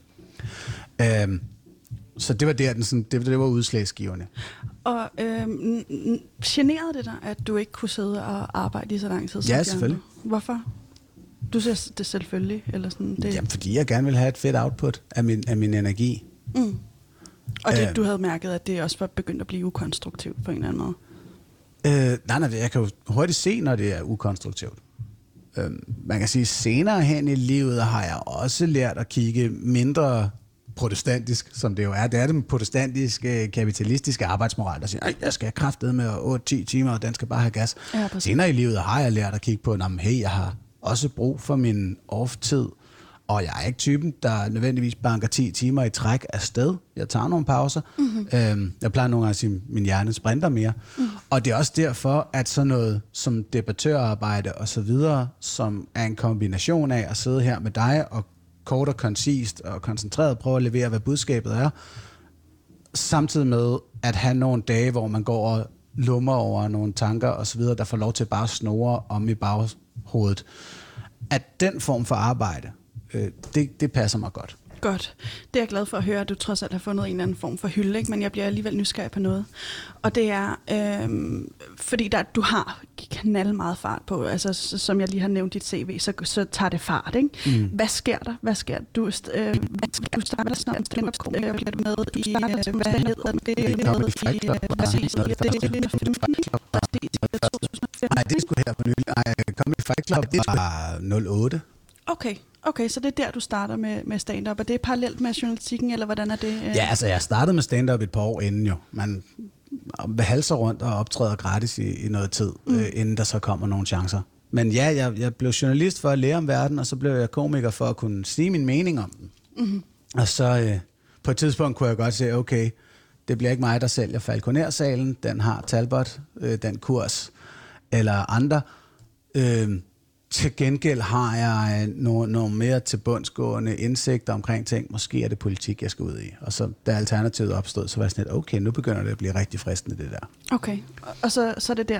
Øhm, så det var, der, den, sådan, det, det var udslagsgivende. Og øhm, generede det dig, at du ikke kunne sidde og arbejde i så lang tid? Ja, selvfølgelig. andre? Hvorfor? Du siger det selvfølgelig, eller sådan? Det, Jamen, fordi jeg gerne vil have et fedt output af min, af min energi. mm. Og det, Øh. du havde mærket, at det også var begyndt at blive ukonstruktivt på en eller anden måde? Øh, nej, nej, jeg kan jo hurtigt se, når det er ukonstruktivt. Øh, man kan sige, senere hen i livet har jeg også lært at kigge mindre protestantisk, som det jo er. Det er den protestantiske, kapitalistiske arbejdsmoral, der siger, "Ej, jeg skal have kraftet med 8-10 timer, og den skal bare have gas. Ja, senere i livet har jeg lært at kigge på, at hey, jeg har også brug for min off-tid, og jeg er ikke typen, der nødvendigvis banker 10 timer i træk afsted. Jeg tager nogle pauser. Mm-hmm. Øhm, jeg plejer nogle gange at sige, at min hjerne sprinter mere. Mm. Og det er også derfor, at sådan noget som debattørarbejde og så videre, som er en kombination af at sidde her med dig og kort og koncist og koncentreret prøve at levere, hvad budskabet er, samtidig med at have nogle dage, hvor man går og lummer over nogle tanker og så videre, der får lov til bare at snore om i baghovedet. At den form for arbejde, øh, det, det passer mig godt. Godt. Det er jeg glad for at høre, at du trods alt har fundet en eller anden form for hylde, ikke? men jeg bliver alligevel nysgerrig på noget. Og det er, øhm, fordi der, du har knald meget fart på, altså som jeg lige har nævnt dit CV, så, så tager det fart. Ikke? Mm. Hvad sker der? Hvad sker der? Du, øh, du starter snart stand up bliver du med i, øh, hvad hedder det? Comedy Fight Club. øh, det er. 2015. Præcis, 2015. Nej, det skulle Fight Club var 08. Okay, okay, så det er der, du starter med, med stand-up. Er det parallelt med journalistikken, eller hvordan er det? øh? Ja, altså jeg startede med stand-up et par år inden jo. Man halser rundt og optræder gratis i, i noget tid, mm. øh, inden der så kommer nogle chancer. Men ja, jeg, jeg blev journalist for at lære om verden, og så blev jeg komiker for at kunne sige min mening om den. Mm. Og så øh, på et tidspunkt kunne jeg godt se, okay, det bliver ikke mig, der sælger Falconer-salen. Den har Talbot, øh, den kurs, eller andre. Øh, til gengæld har jeg nogle, nogle mere tilbundsgående indsigter omkring ting. Måske er det politik, jeg skal ud i. Og så da alternativet opstod, så var jeg sådan lidt, okay, nu begynder det at blive rigtig fristende, det der. Okay, og- så, så er det der.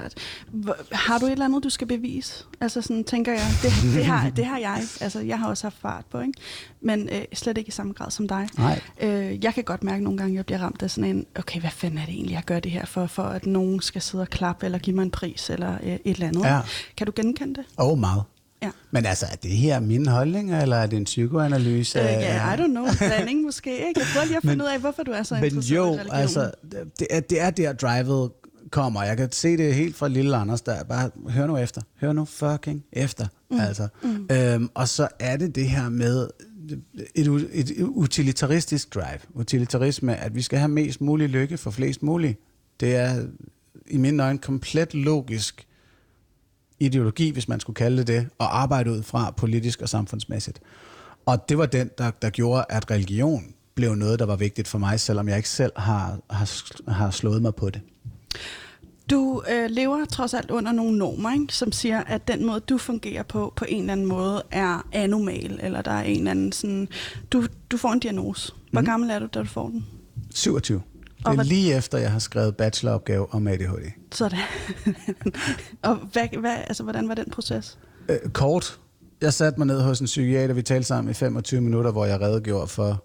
Har du et eller andet, du skal bevise? Altså sådan tænker jeg, det, det, har, det har jeg. Altså jeg har også haft fart på, ikke? Men øh, slet ikke i samme grad som dig. Nej. Øh, jeg kan godt mærke nogle gange, at jeg bliver ramt af sådan en, okay, hvad fanden er det egentlig, jeg gør det her for, for at nogen skal sidde og klappe, eller give mig en pris, eller øh, et eller andet. Ja. Kan du genkende det? Åh, oh, meget. Ja. Men altså, er det her mine holdninger, eller er det en psykoanalyse? Øh, ja, I don't know. Blanding måske, ikke? Jeg prøver lige at finde Men- ud af, hvorfor du er så Men interesseret jo, i religion. altså, det er, det er der drivet kommer. Jeg kan se det helt fra lille Anders, der er bare, hør nu efter. Hør nu fucking efter. Mm. Altså. Mm. Øhm, og så er det det her med et, et utilitaristisk drive. Utilitarisme, at vi skal have mest mulig lykke for flest muligt. Det er i mine øjne komplet logisk ideologi, hvis man skulle kalde det det, at arbejde ud fra politisk og samfundsmæssigt. Og det var den, der, der gjorde, at religion blev noget, der var vigtigt for mig, selvom jeg ikke selv har, har, har slået mig på det. Du øh, lever trods alt under nogle normer, ikke? som siger, at den måde, du fungerer på, på en eller anden måde, er anormal, eller der er en eller anden sådan... Du, du får en diagnose. Hvor mm. gammel er du, da du får den? 27. Det Og er hvad- lige efter, jeg har skrevet bacheloropgave om ADHD. Sådan. og hvad, hvad, altså, hvordan var den proces? Øh, kort. Jeg satte mig ned hos en psykiater, vi talte sammen i 25 minutter, hvor jeg redegjorde for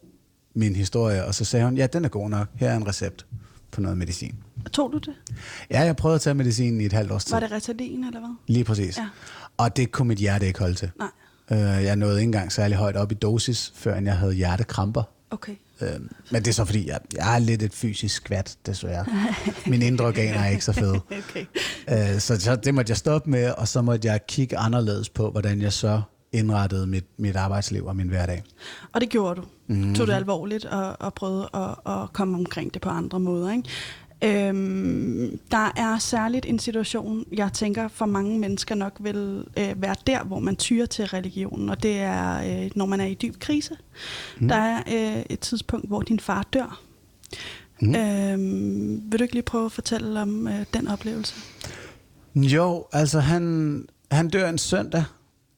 min historie, og så sagde hun, ja, den er god nok. Her er en recept på noget medicin. Tog du det? Ja, jeg prøvede at tage medicinen i et halvt års tid. Var det Retardin, eller hvad? Lige præcis. Ja. Og det kunne mit hjerte ikke holde til. Nej. Øh, jeg nåede ikke engang særlig højt op i dosis, før jeg havde hjertekramper. Okay. Øh, men det er så fordi, jeg, jeg er lidt et fysisk skvat, desværre. Mine indre organer er ikke så fede. okay. Øh, så, så det måtte jeg stoppe med, og så måtte jeg kigge anderledes på, hvordan jeg så indrettede mit, mit arbejdsliv og min hverdag. Og det gjorde du. Mhm. Mm. Tog det alvorligt og, og prøvede at, at komme omkring det på andre måder. Ikke? Øhm, der er særligt en situation, jeg tænker for mange mennesker nok vil øh, være der, hvor man tyrer til religionen, og det er, øh, når man er i dyb krise. Mm. Der er øh, et tidspunkt, hvor din far dør. Mm. Øhm, vil du ikke lige prøve at fortælle om øh, den oplevelse? Jo, altså han, han dør en søndag,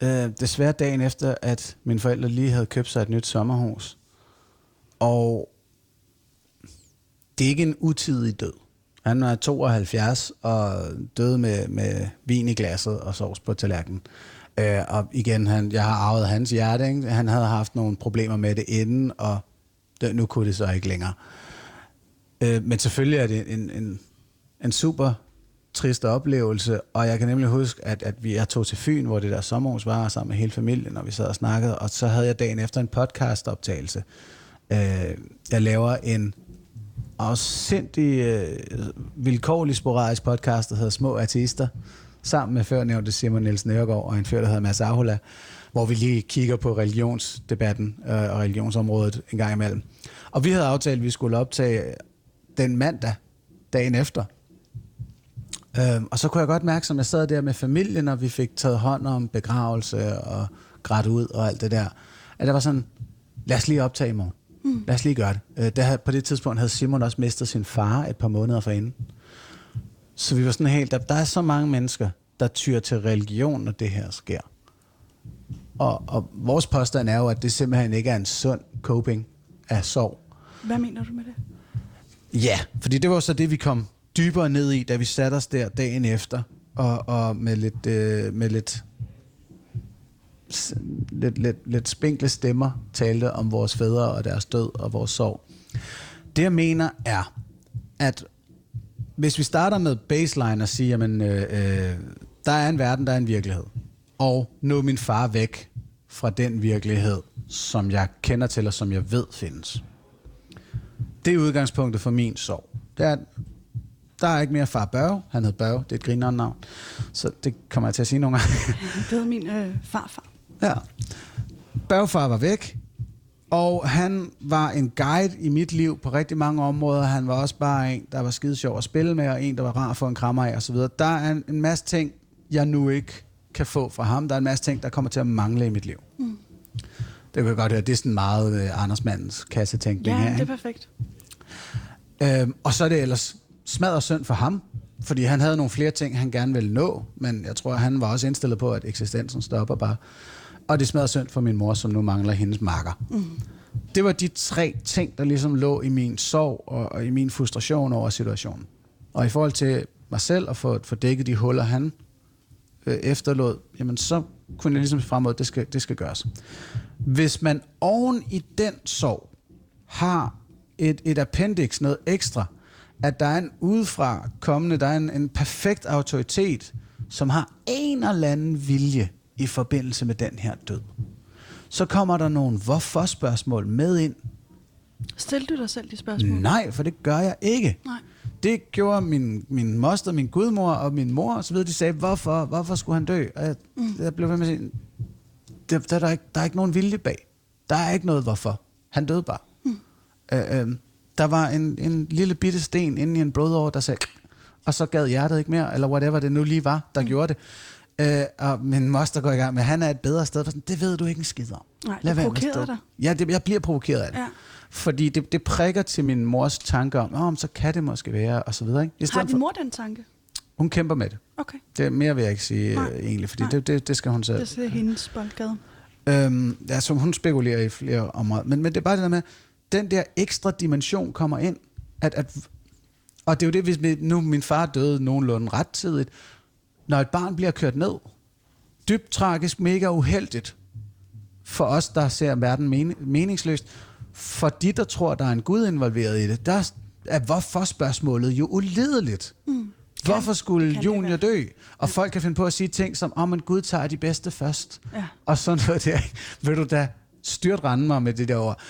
øh, desværre dagen efter, at mine forældre lige havde købt sig et nyt sommerhus. Og det er ikke en utidig død. Han var 72 og døde med, med vin i glasset og sovs på tallerkenen. Øh, og igen, han, jeg har arvet hans hjerte. Ikke? Han havde haft nogle problemer med det inden, og det, nu kunne det så ikke længere. Øh, men selvfølgelig er det en, en, en super trist oplevelse, og jeg kan nemlig huske, at, at vi, jeg tog til Fyn, hvor det der sommerhus var, sammen med hele familien, og vi sad og snakkede, og så havde jeg dagen efter en podcastoptagelse. Øh, jeg laver en afsindig øh, vilkårlig sporadisk podcast, der hedder Små Artister, sammen med før nævnte Simon Nielsen Øregård og en fyr, der hedder Mads Ahola, hvor vi lige kigger på religionsdebatten øh, og religionsområdet en gang imellem. Og vi havde aftalt, at vi skulle optage den mandag, dagen efter. Øhm, og så kunne jeg godt mærke, som jeg sad der med familien, og vi fik taget hånd om begravelse og grædt ud og alt det der, at der var sådan, lad os lige optage i morgen. Mm. Lad os lige gøre det. Øh, der, på det tidspunkt havde Simon også mistet sin far et par måneder forinden. Så vi var sådan helt, der, der er så mange mennesker, der tyr til religion, når det her sker. Og, og vores påstand er jo, at det simpelthen ikke er en sund coping af sorg. Hvad mener du med det? Ja, fordi det var så det, vi kom dybere ned i, da vi satte os der dagen efter, og, og med lidt, øh, med lidt, lidt, lidt, lidt spinkle stemmer talte om vores fædre og deres død og vores sorg. Det jeg mener er, at hvis vi starter med baseline og siger, jamen, øh, øh, der er en verden, der er en virkelighed, og nu er min far væk fra den virkelighed, som jeg kender til og som jeg ved findes. Det er udgangspunktet for min sorg. Det er, der er ikke mere far Børge. Han hed Børge. Det er et grineren navn. Så det kommer jeg til at sige nogle gange. Han døde min øh, farfar ja. Børgefar var væk. Og han var en guide i mit liv på rigtig mange områder. Han var også bare en, der var skide sjov at spille med, og en, der var rar for en krammer af osv. Der er en, en masse ting, jeg nu ikke kan få fra ham. Der er en masse ting, der kommer til at mangle i mit liv. Mm. Det kan jeg godt høre. Det er sådan meget øh, Anders Mandens kassetænkning Ja, her. det er perfekt. Øhm, og så er det ellers smadret synd for ham, fordi han havde nogle flere ting, han gerne ville nå, men jeg tror, han var også indstillet på, at eksistensen stopper bare. Og det smadret synd for min mor, som nu mangler hendes makker. Mm. Det var de tre ting, der ligesom lå i min sorg og, og i min frustration over situationen. Og i forhold til mig selv at få, få dækket de huller, han øh, efterlod, jamen så kunne jeg ligesom frem mod, at det skal, det skal gøres. Hvis man oven i den sorg har et, et appendix, noget ekstra, at der er en udefra kommende, der er en, en perfekt autoritet, som har en eller anden vilje i forbindelse med den her død. Så kommer der nogle hvorfor-spørgsmål med ind. Stil du dig selv de spørgsmål? Nej, for det gør jeg ikke. Nej. Det gjorde min, min moster, min gudmor og min mor og så videre. De sagde, hvorfor, hvorfor skulle han dø? Og jeg, mm. jeg blev ved med at sige, der, der, der, er ikke, der er ikke nogen vilje bag. Der er ikke noget hvorfor. Han døde bare. Mm. Øh, øh, der var en, en lille bitte sten inde i en blodår, der sagde, og så gad hjertet ikke mere, eller whatever det nu lige var, der mm. gjorde det. Øh, og min moster går i gang med, han er et bedre sted. For sådan, det ved du ikke en skid om. Nej, det stå- dig. Ja, det, jeg bliver provokeret af det. Ja. Fordi det, det prikker til min mors tanker om, oh, så kan det måske være, og så videre. Ikke? I Har din mor den tanke? hun kæmper med det. Okay, det. Mere vil jeg ikke sige Nej. øh, egentlig, fordi Nej. det, det, det skal hun selv. det er hendes boldgade. Øhm, som hun spekulerer i flere områder. Men, men det er bare det der med, den der ekstra dimension kommer ind. At, at, og det er jo det, hvis vi- nu min far døde nogenlunde ret tidligt. Når et barn bliver kørt ned, dybt tragisk, mega uheldigt, for os, der ser verden men, meningsløst, for de, der tror, der er en Gud involveret i det, der er hvorfor spørgsmålet jo ulideligt. Mm. Hvorfor skulle kan junior dø? Og folk kan finde på at sige ting som, om oh, Gud tager de bedste først. Ja. Og sådan noget der. Vil du da styrt rende mig med det der ord?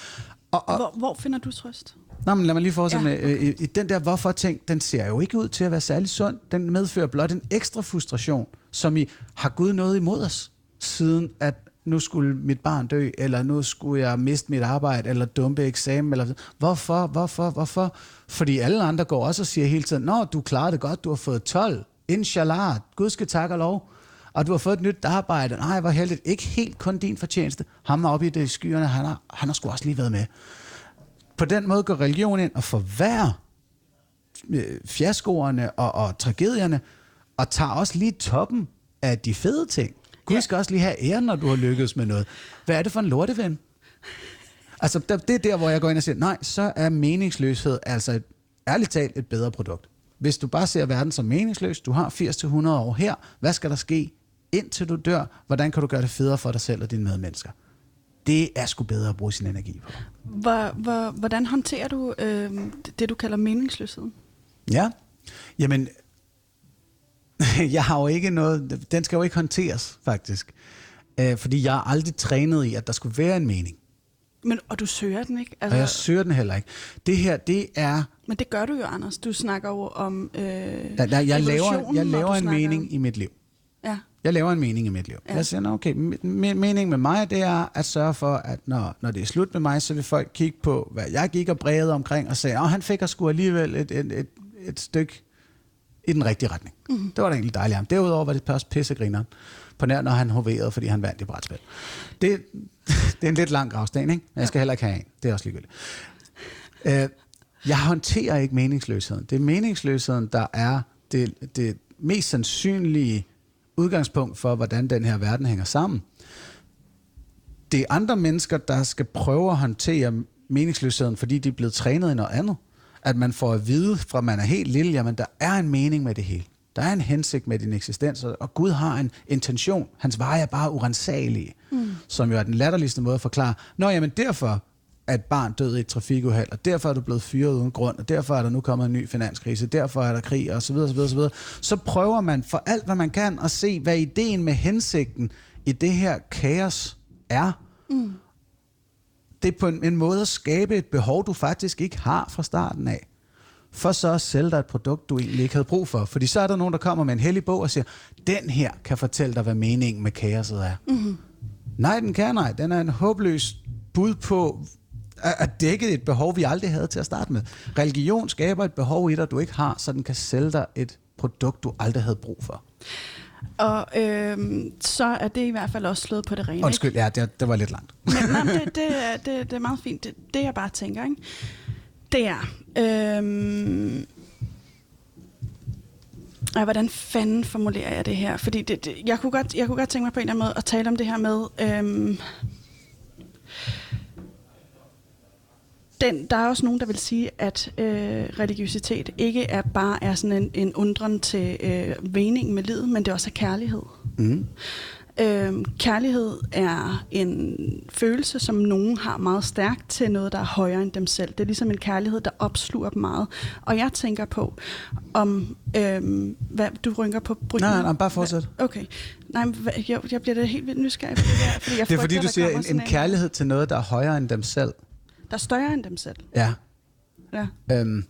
Og, og, Hvor, hvor finder du trøst? Nå, men lad mig lige fortsætte Ja, med, okay. i, i den der hvorfor-ting, den ser jo ikke ud til at være særlig sund. Den medfører blot en ekstra frustration, som i, har Gud noget imod os, siden at nu skulle mit barn dø, eller nu skulle jeg miste mit arbejde, eller dumpe eksamen, eller hvorfor, hvorfor, hvorfor? Fordi alle andre går også og siger hele tiden, nå, du klarede det godt, du har fået 12, inshallah, Gud skal takke og lov, og du har fået et nyt arbejde, nej, hvor heldigt, ikke helt kun din fortjeneste, ham oppe i det skyerne, han har, han har sgu også lige været med på den måde går religion ind og forværrer øh, fiaskoerne og, og tragedierne, og tager også lige toppen af de fede ting. Gud Ja. skal også lige have æren, når du har lykkedes med noget. Hvad er det for en lorteven? Altså, det er der, hvor jeg går ind og siger, nej, så er meningsløshed altså et, ærligt talt et bedre produkt. hvis du bare ser verden som meningsløs, du har 80-100 år her, hvad skal der ske indtil du dør? Hvordan kan du gøre det federe for dig selv og dine medmennesker? Det er sgu bedre at bruge sin energi på. Hvor, hvor, hvordan håndterer du øh, det, du kalder meningsløsheden? Ja, jamen, jeg har jo ikke noget, den skal jo ikke håndteres, faktisk. Øh, fordi jeg har aldrig trænet i, at der skulle være en mening. Men, og du søger den ikke? Altså, og jeg søger den heller ikke. Det her, det er... Men det gør du jo, Anders. Du snakker jo om øh, ja, nej, jeg laver, jeg laver en snakker... mening i mit liv. Ja. Jeg laver en mening i mit liv. Ja. Jeg siger, okay, meningen med mig, det er at sørge for, at når, når det er slut med mig, så vil folk kigge på, hvad jeg gik og bredede omkring, og sige, at han fik sgu alligevel et, et, et, et stykke i den rigtige retning. Mm. Det var da egentlig dejligt. Derudover var det også pissegrineren på nær, når han hoverede, fordi han vandt i brætspil. Det, det er en lidt lang gravsten, ikke? Men jeg skal heller ikke have en. Det er også ligegyldigt. Uh, jeg håndterer ikke meningsløsheden. Det er meningsløsheden, der er det, det mest sandsynlige udgangspunkt for, hvordan den her verden hænger sammen. Det er andre mennesker, der skal prøve at håndtere meningsløsheden, fordi de er blevet trænet i noget andet. At man får at vide, fra man er helt lille, jamen der er en mening med det hele. Der er en hensigt med din eksistens, og Gud har en intention. Hans veje er bare urensagelige, mm. som jo er den latterligste måde at forklare. Nå, jamen derfor et barn død i et trafikuheld, og derfor er du blevet fyret uden grund, og derfor er der nu kommet en ny finanskrise, derfor er der krig, og så videre, så videre, så videre. Så prøver man for alt, hvad man kan, at se, hvad ideen med hensigten i det her kaos er. Mm. Det er på en, en måde at skabe et behov, du faktisk ikke har fra starten af for så at sælge dig et produkt, du egentlig ikke havde brug for. Fordi så er der nogen, der kommer med en hellig bog og siger, den her kan fortælle dig, hvad meningen med kaoset er. Mm-hmm. Nej, den kan nej. Den er en håbløs bud på at dække et behov, vi aldrig havde til at starte med. Religion skaber et behov i dig, du ikke har, så den kan sælge dig et produkt, du aldrig havde brug for. Og øh, så er det i hvert fald også slået på det rene. Undskyld, ja, det, det var lidt langt. Men, nej, det, det, det, det er meget fint. Det, det jeg bare tænker, ikke? det er... Øhm, Ja, hvordan fanden formulerer jeg det her? Fordi det, det, jeg, kunne godt, jeg kunne godt tænke mig på en eller anden måde at tale om det her med... Øhm, den, der er også nogen, der vil sige, at øh, religiøsitet ikke er bare er sådan en, en undren til øh, mening med livet, men det også er kærlighed. Mm. Øhm, kærlighed er en følelse, som nogen har meget stærkt til noget, der er højere end dem selv. Det er ligesom en kærlighed, der opsluger dem meget. Og jeg tænker på, om... Øhm, hvad, du rynker på brynen. Nej, nej, bare fortsæt. Okay. Nej, men, jeg, jeg bliver da helt vildt nysgerrig på det her. Fordi jeg det er fordi, du siger en, en kærlighed til noget, der er højere end dem selv. Der er større end dem selv. Ja. Ja. Øhm.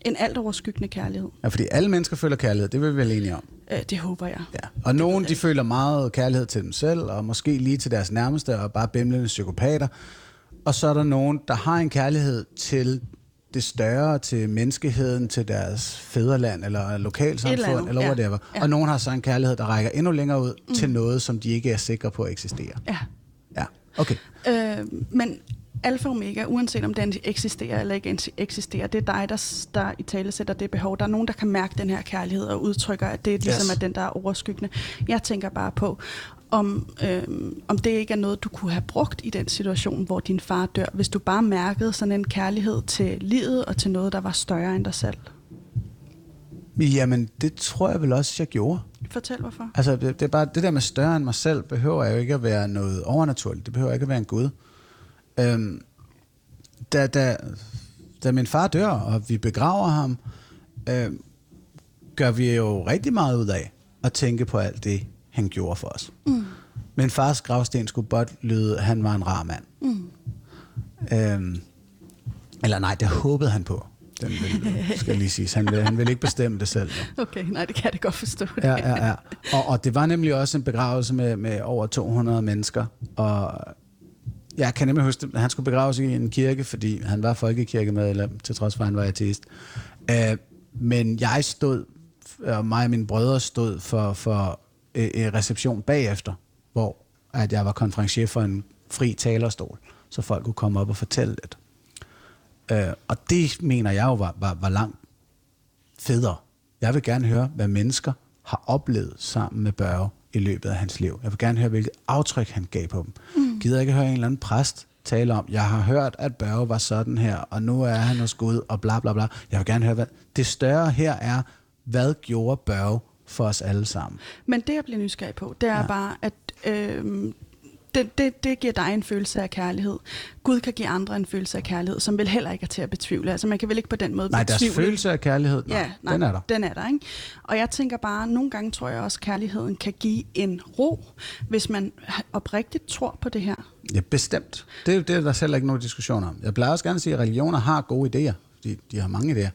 En alt overskyggende kærlighed. Ja, fordi alle mennesker føler kærlighed, det vil vi vel enige om. Øh, det håber jeg. Ja. Og nogen, de føler meget kærlighed til dem selv, og måske lige til deres nærmeste, og bare bimlende psykopater. Og så er der nogen, der har en kærlighed til det større, til menneskeheden, til deres fædreland, eller lokalsamfund, eller, whatever. Ja. Ja. Og nogen har så en kærlighed, der rækker endnu længere ud mm. til noget, som de ikke er sikre på at eksistere. Ja. Ja, okay. Øh, men alfa og omega, uanset om den eksisterer eller ikke eksisterer, det er dig, der, der i tale sætter det behov. Der er nogen, der kan mærke den her kærlighed og udtrykker, at det er ligesom yes. at den, der er overskyggende. Jeg tænker bare på, om, øhm, om det ikke er noget, du kunne have brugt i den situation, hvor din far dør, hvis du bare mærkede sådan en kærlighed til livet og til noget, der var større end dig selv. Jamen, det tror jeg vel også, jeg gjorde. Fortæl hvorfor. Altså, det, det er bare det der med større end mig selv, behøver jo ikke at være noget overnaturligt. Det behøver ikke at være en gud. Øhm, da, da, da min far dør, og vi begraver ham, øhm, gør vi jo rigtig meget ud af at tænke på alt det, han gjorde for os. Mm. Min fars gravsten skulle godt lyde, at han var en rar mand. Mm. Øhm, eller nej, det håbede han på. Den vil, skal lige sige. Han vil, han vil ikke bestemme det selv. Ja. Okay, nej, det kan jeg det godt forstå. Ja, ja, ja. Og, og det var nemlig også en begravelse med, med over 200 mennesker. Og jeg kan nemlig huske, at han skulle begraves i en kirke, fordi han var folkekirkemedlem, til trods for, at han var ateist. Uh, men jeg stod, og mig og mine brødre stod for, for uh, reception bagefter, hvor at jeg var konferencier for en fri talerstol, så folk kunne komme op og fortælle lidt. Uh, og det mener jeg jo var, var, var langt federe. Jeg vil gerne høre, hvad mennesker har oplevet sammen med Børge i løbet af hans liv. Jeg vil gerne høre, hvilket aftryk han gav på dem. Gider ikke høre en eller anden præst, tale om, jeg har hørt, at Børge var sådan her, og nu er han hos Gud, og bla bla bla. Jeg vil gerne høre, hvad... Det større her er, hvad gjorde Børge for os alle sammen? Men det, jeg bliver nysgerrig på, det er ja. bare, at øh, det, det, det giver dig en følelse af kærlighed. Gud kan give andre en følelse af kærlighed, som vel heller ikke er til at betvivle. Altså man kan vel ikke på den måde Nej, betvivle... deres følelse af kærlighed, nej, Ja, nej, den er der. Den er der, ikke? Og jeg tænker bare, nogle gange tror jeg også, at kærligheden kan give en ro, hvis man oprigtigt tror på det her. Ja, bestemt. Det, er jo- det er der selv ikke nogen diskussion om. Jeg plejer også gerne at sige, at religioner har gode idéer. De, de har mange idéer.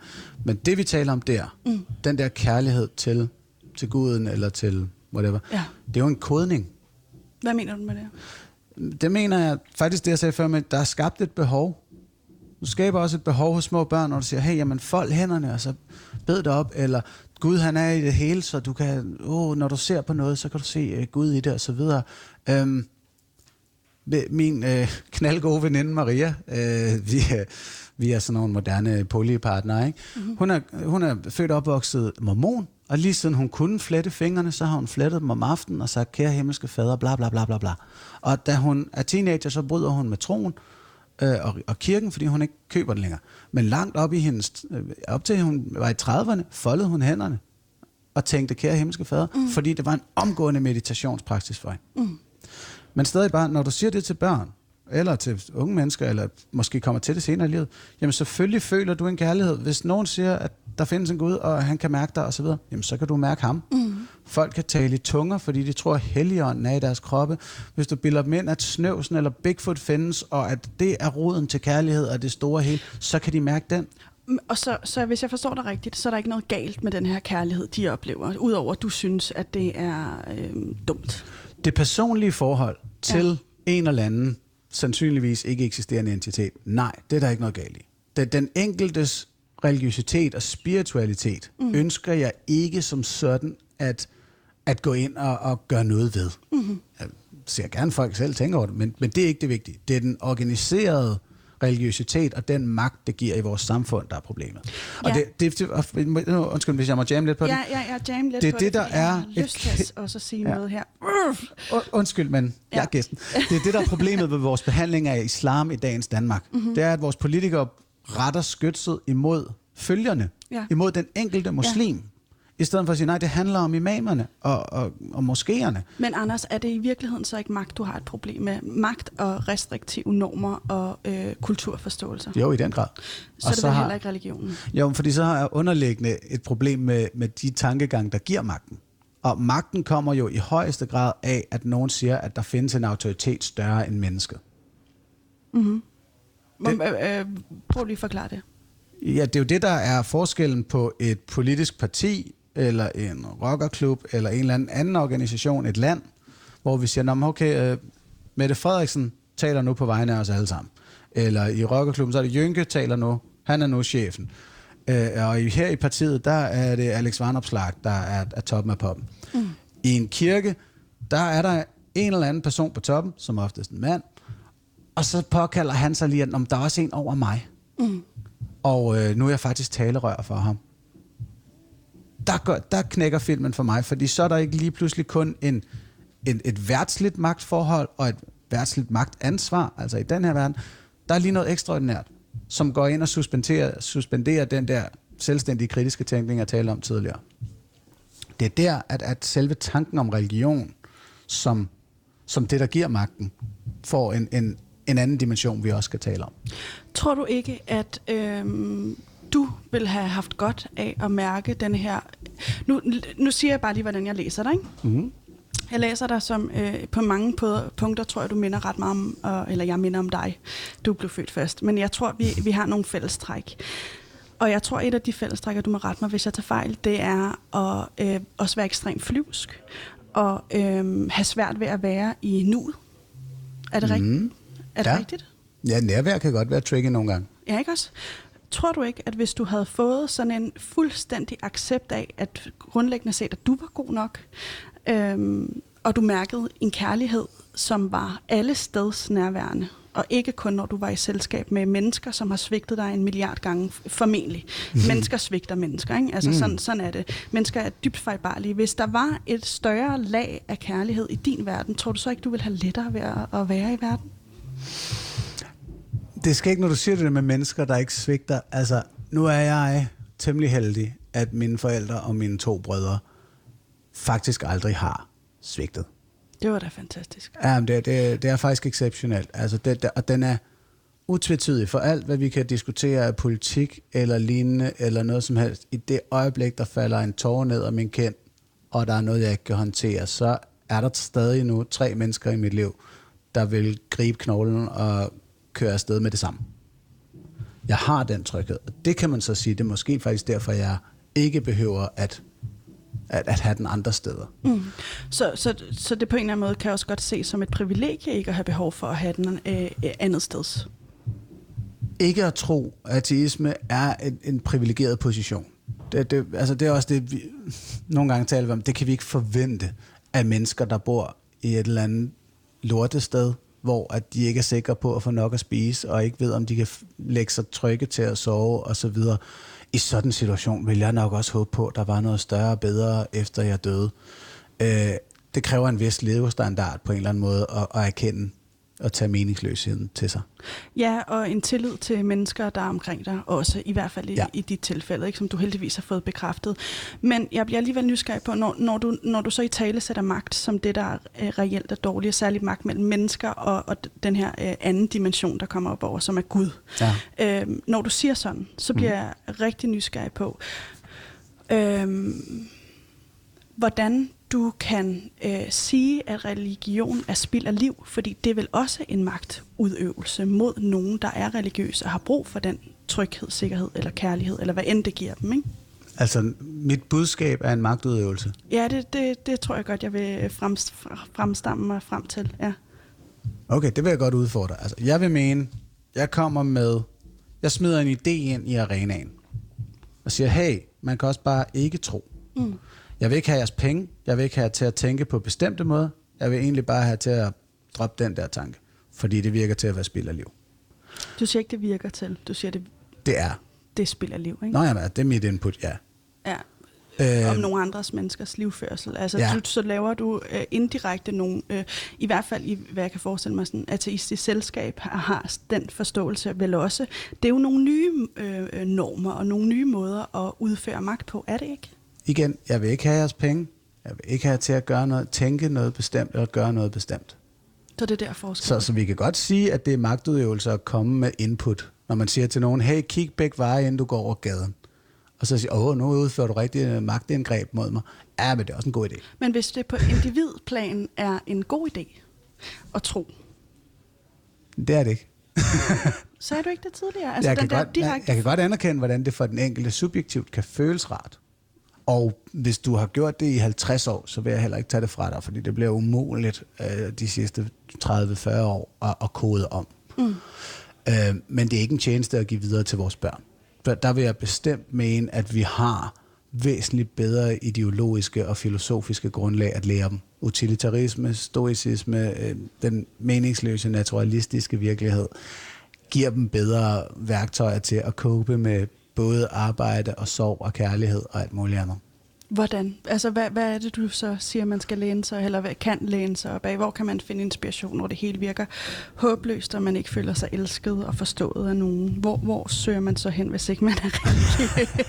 Men det, vi taler om der, mm. den der kærlighed til, til guden eller til whatever, Ja. det er jo en kodning. Hvad mener du med det? Det mener jeg faktisk, det jeg sagde før, men der er skabt et behov. Du skaber også et behov hos små børn, når du siger, hey, jamen fold hænderne, og så bed det op, eller Gud han er i det hele, så du kan, oh, når du ser på noget, så kan du se uh, Gud i det, og så videre. Øhm, min øh, knaldgode veninde Maria, øh, vi, er, vi er sådan nogle moderne polypartnere, ikke? Mm-hmm. Hun, er, hun er født og opvokset mormon, og lige siden hun kunne flette fingrene, så har hun flettet dem om aftenen og sagt, kære himmelske fader, bla bla bla bla bla. Og da hun er teenager, så bryder hun med troen øh, og, og kirken, fordi hun ikke køber den længere. Men langt op i hendes, øh, op til hun var i 30'erne, foldede hun hænderne og tænkte, kære himmelske fader, mm. fordi det var en omgående meditationspraksis for hende. Mm. Men stadig bare, når du siger det til børn, eller til unge mennesker, eller måske kommer til det senere i livet, jamen selvfølgelig føler du en kærlighed. Hvis nogen siger, at der findes en Gud, og han kan mærke dig osv., jamen så kan du mærke ham. Mm. Folk kan tale i tunger, fordi de tror, at helligånden er i deres kroppe. Hvis du bilder dem ind, at snøvsen eller Bigfoot findes, og at det er roden til kærlighed og det store hele, så kan de mærke den. Mm, Og så, så hvis jeg forstår dig rigtigt, så er der ikke noget galt med den her kærlighed, de oplever, udover at du synes, at det er øh, dumt. Det personlige forhold til ja. en eller anden sandsynligvis ikke eksisterende entitet, nej, det er der ikke noget galt i. Det, den enkeltes religiøsitet og spiritualitet mm. ønsker jeg ikke som sådan at, at gå ind og, og gøre noget ved. Mm-hmm. Jeg ser gerne folk selv tænke over det, men, men det er ikke det vigtige. Det er den organiserede religiøsitet og den magt, det giver i vores samfund, der er problemet. Og Ja. det, det, det, undskyld, hvis jeg må jamme lidt på det. Ja, ja, ja, jam lidt Det er på det, der fordi jeg har er lyst et til at sige Ja. noget her. Und- Undskyld, men ja. jeg er gæsten. Det er det, der er problemet ved vores behandling af islam i dagens Danmark. Mm-hmm. Det er, at vores politikere retter skytset imod følgerne, Ja. imod den enkelte muslim, ja. I stedet for at sige, nej, det handler om imamerne og, og, og moskéerne. Men Anders, er det i virkeligheden så ikke magt, du har et problem med? Magt og restriktive normer og øh, kulturforståelser? Jo, i den grad. Så er det vel heller ikke religionen? Jo, fordi så har jeg underliggende et problem med, med de tankegang, der giver magten. Og magten kommer jo i højeste grad af, at nogen siger, at der findes en autoritet større end mennesket. Det... Øh, øh, prøv lige at forklare det. Ja, det er jo det, der er forskellen på et politisk parti, eller en rockerklub, eller en eller anden anden organisation, et land, hvor vi siger, "Nå, okay, uh, Mette Frederiksen taler nu på vegne af os alle sammen. Eller i rockerklubben, så er det Jynke taler nu, han er nu chefen. Uh, og her i partiet, der er det Alex Vanopslag, der er, er toppen af poppen. Mm. I en kirke, der er der en eller anden person på toppen, som oftest en mand, og så påkalder han sig lige, at "Nå, men der er også en over mig. Og øh, nu er jeg faktisk talerør for ham. Der, gør, der knækker filmen for mig, fordi så er der ikke lige pludselig kun en, en, et værtsligt magtforhold og et værtsligt magtansvar, altså i den her verden. Der er lige noget ekstraordinært, som går ind og suspenderer, suspenderer den der selvstændige kritiske tænkning, jeg talte om tidligere. Det er der, at, at selve tanken om religion, som, som det, der giver magten, får en, en, en anden dimension, vi også skal tale om. Tror du ikke, at øh, du vil have haft godt af at mærke den her... Nu, nu siger jeg bare lige, hvordan jeg læser dig, ikke? Mm-hmm. Jeg læser dig som øh, på mange punkter, tror jeg, du minder ret meget om, øh, eller jeg minder om dig. Du blev født først. Men jeg tror, vi, vi har nogle fællestræk. Og jeg tror, et af de fællestræk, og du må rette mig, hvis jeg tager fejl, det er at øh, også være ekstremt flyvsk. Og øh, have svært ved at være i nuet. Er det, rigtigt? Mhm. er det Ja. rigtigt? Ja, nærvær kan godt være tricky nogle gange. Ja, ikke også? Tror du ikke, at hvis du havde fået sådan en fuldstændig accept af, at grundlæggende set, at du var god nok, øhm, og du mærkede en kærlighed, som var alle steds nærværende, og ikke kun når du var i selskab med mennesker, som har svigtet dig en milliard gange, formentlig. Mm. Mennesker svigter mennesker, ikke? Altså mm. sådan, sådan er det. Mennesker er dybt fejlbarlige. Hvis der var et større lag af kærlighed i din verden, tror du så ikke, du ville have lettere ved at være i verden? Det skal ikke, når du siger det med mennesker, der ikke svigter. Altså, nu er jeg temmelig heldig, at mine forældre og mine to brødre faktisk aldrig har svigtet. Det var da fantastisk. Ja, men det, det, det er faktisk exceptionelt. Altså, det, det, og den er utvetydig for alt, hvad vi kan diskutere af politik eller lignende, eller noget som helst. I det øjeblik, der falder en tårer ned af min kind, og der er noget, jeg ikke kan håndtere, så er der stadig nu tre mennesker i mit liv, der vil gribe knoglen og køre afsted med det samme. Jeg har den tryghed. Det kan man så sige, det er måske faktisk derfor, jeg ikke behøver at, at, at have den andre steder. Mm. Så, så, så det på en eller anden måde kan også godt ses som et privilegie ikke at have behov for at have den øh, andet sted. Ikke at tro, at ateisme er en, en privilegeret position. Det, det, altså det er også det, vi nogle gange taler om. Det kan vi ikke forvente af mennesker, der bor i et eller andet lortested, hvor at de ikke er sikre på at få nok at spise, og ikke ved, om de kan lægge sig trygge til at sove osv. I sådan en situation vil jeg nok også håbe på, at der var noget større og bedre, efter jeg døde. Øh, det kræver en vis levestandard på en eller anden måde at, at erkende og tage meningsløsheden til sig. Ja, og en tillid til mennesker, der er omkring dig også, i hvert fald i, ja. i dit tilfælde, ikke, som du heldigvis har fået bekræftet. Men jeg bliver alligevel nysgerrig på, når, når, du, når du så i tale sætter magt som det, der er øh, reelt er dårligt, særligt magt mellem mennesker og, og den her øh, anden dimension, der kommer op over, som er Gud. Ja. Øh, når du siger sådan, så bliver mm. jeg rigtig nysgerrig på, øh, hvordan du kan øh, sige, at religion er spild af liv, fordi det er vel også en magtudøvelse mod nogen, der er religiøse og har brug for den tryghed, sikkerhed eller kærlighed, eller hvad end det giver dem, ikke? Altså, mit budskab er en magtudøvelse? Ja, det, det, det tror jeg godt, jeg vil frem, fremstamme mig frem til, ja. Okay, det vil jeg godt udfordre. Altså, jeg vil mene, jeg kommer med, jeg smider en idé ind i arenaen, og siger, hey, man kan også bare ikke tro. Mm. Jeg vil ikke have jeres penge. Jeg vil ikke have jer til at tænke på bestemte måder. Jeg vil egentlig bare have til at droppe den der tanke. Fordi det virker til at være spild af liv. Du siger ikke, det virker til. Du siger, det, det er. Det er spild af liv, ikke? Nå, jamen, det er mit input, ja. Ja. Øh, om nogle andres menneskers livførsel. Altså, ja. du, så laver du øh, indirekte nogle, øh, i hvert fald i, hvad jeg kan forestille mig, sådan ateistisk selskab har, har den forståelse vel også. Det er jo nogle nye øh, normer og nogle nye måder at udføre magt på, er det ikke? Igen, jeg vil ikke have jeres penge. Jeg vil ikke have til at gøre noget, tænke noget bestemt eller gøre noget bestemt. Så det er der forskel. Så, så vi kan godt sige, at det er magtudøvelse at komme med input. Når man siger til nogen, hey, kig begge veje, inden du går over gaden. Og så siger åh, nu udfører du rigtig magtindgreb mod mig. Ja, men det er også en god idé. Men hvis det på individplan er en god idé at tro. Det er det ikke. Sagde du ikke det tidligere? Altså, jeg, den kan der godt, direkte... jeg, jeg kan godt anerkende, hvordan det for den enkelte subjektivt kan føles rart. Og hvis du har gjort det i 50 år, så vil jeg heller ikke tage det fra dig, fordi det bliver umuligt øh, de sidste 30-40 år at, at kode om. Mm. Øh, men det er ikke en tjeneste at give videre til vores børn. For der vil jeg bestemt mene, at vi har væsentligt bedre ideologiske og filosofiske grundlag at lære dem. Utilitarisme, stoicisme, øh, den meningsløse naturalistiske virkelighed giver dem bedre værktøjer til at cope med både arbejde og sorg og kærlighed og alt muligt andet. Hvordan? Altså, hvad, hvad er det, du så siger, man skal læne sig, eller hvad kan læne sig op af? Hvor kan man finde inspiration, når det hele virker håbløst, og man ikke føler sig elsket og forstået af nogen? Hvor, hvor søger man så hen, hvis ikke man er religiøs?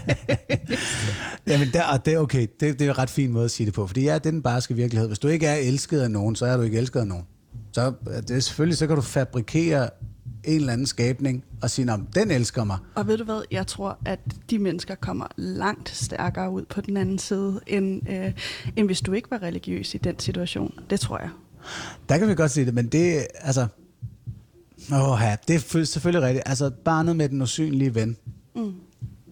Jamen, der, og det er okay. Det, det er en ret fin måde at sige det på, fordi ja, det er den barske virkelighed. Hvis du ikke er elsket af nogen, så er du ikke elsket af nogen. Så det er selvfølgelig, så kan du fabrikere en eller anden skabning og sige, at den elsker mig. Og ved du hvad, jeg tror, at de mennesker kommer langt stærkere ud på den anden side, end, øh, end hvis du ikke var religiøs i den situation. Det tror jeg. Der kan vi godt sige det, men det, altså, åh ja, det er selvfølgelig rigtigt. Altså, barnet med den usynlige ven, mm.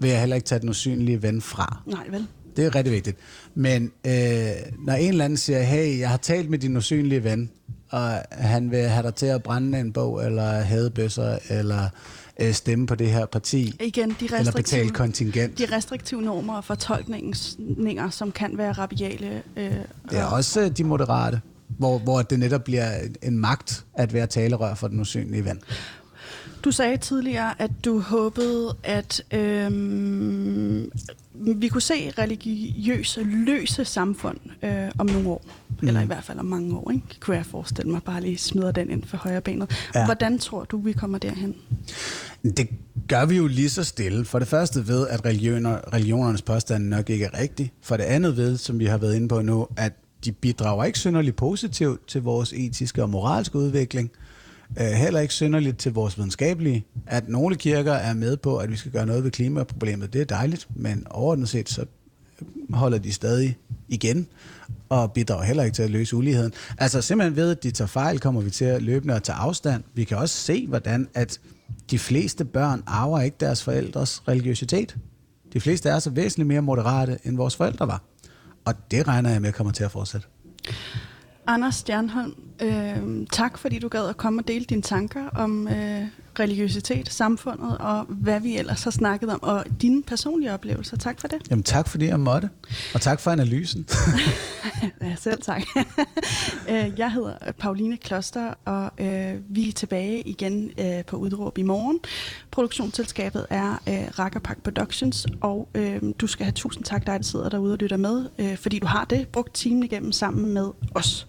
vil jeg heller ikke tage den usynlige ven fra. Nej, vel? Det er rigtig vigtigt. Men øh, når en eller anden siger, hey, jeg har talt med din usynlige ven, og han vil have dig til at brænde en bog, eller have bøsser, eller øh, stemme på det her parti, Igen, de eller betale kontingent. De restriktive normer og fortolkninger, som kan være rabiale. Øh, det er også øh, de moderate, hvor, hvor det netop bliver en magt at være talerør for den usynlige ven. Du sagde tidligere, at du håbede, at øhm, vi kunne se religiøse, løse samfund øh, om nogle år. Mm. Eller i hvert fald om mange år, ikke? kunne jeg forestille mig. Bare lige smider den ind for højre benet. Ja. Hvordan tror du, vi kommer derhen? Det gør vi jo lige så stille. For det første ved, at religioner, religionernes påstand nok ikke er rigtig. For det andet ved, som vi har været inde på nu, at de bidrager ikke synderligt positivt til vores etiske og moralske udvikling. Uh, heller ikke synderligt til vores videnskabelige. At nogle kirker er med på, at vi skal gøre noget ved klimaproblemet, det er dejligt, men overordnet set så holder de stadig igen og bidrager heller ikke til at løse uligheden. Altså simpelthen ved, at de tager fejl, kommer vi til at løbende at tage afstand. Vi kan også se, hvordan at de fleste børn arver ikke deres forældres religiøsitet. De fleste er så væsentligt mere moderate, end vores forældre var. Og det regner jeg med kommer til at fortsætte. Anders Stjernholm, øh, tak fordi du gad at komme og dele dine tanker om øh, religiøsitet, samfundet og hvad vi ellers har snakket om, og dine personlige oplevelser. Tak for det. Jamen tak fordi jeg måtte, og tak for analysen. ja, selv tak. Øh, jeg hedder Pauline Kloster, og øh, vi er tilbage igen øh, på Udråb i morgen. Produktionsselskabet er øh, Rakkerpak Productions, og øh, du skal have tusind tak dig, der sidder derude og lytter med, øh, fordi du har det brugt timen igennem sammen med os.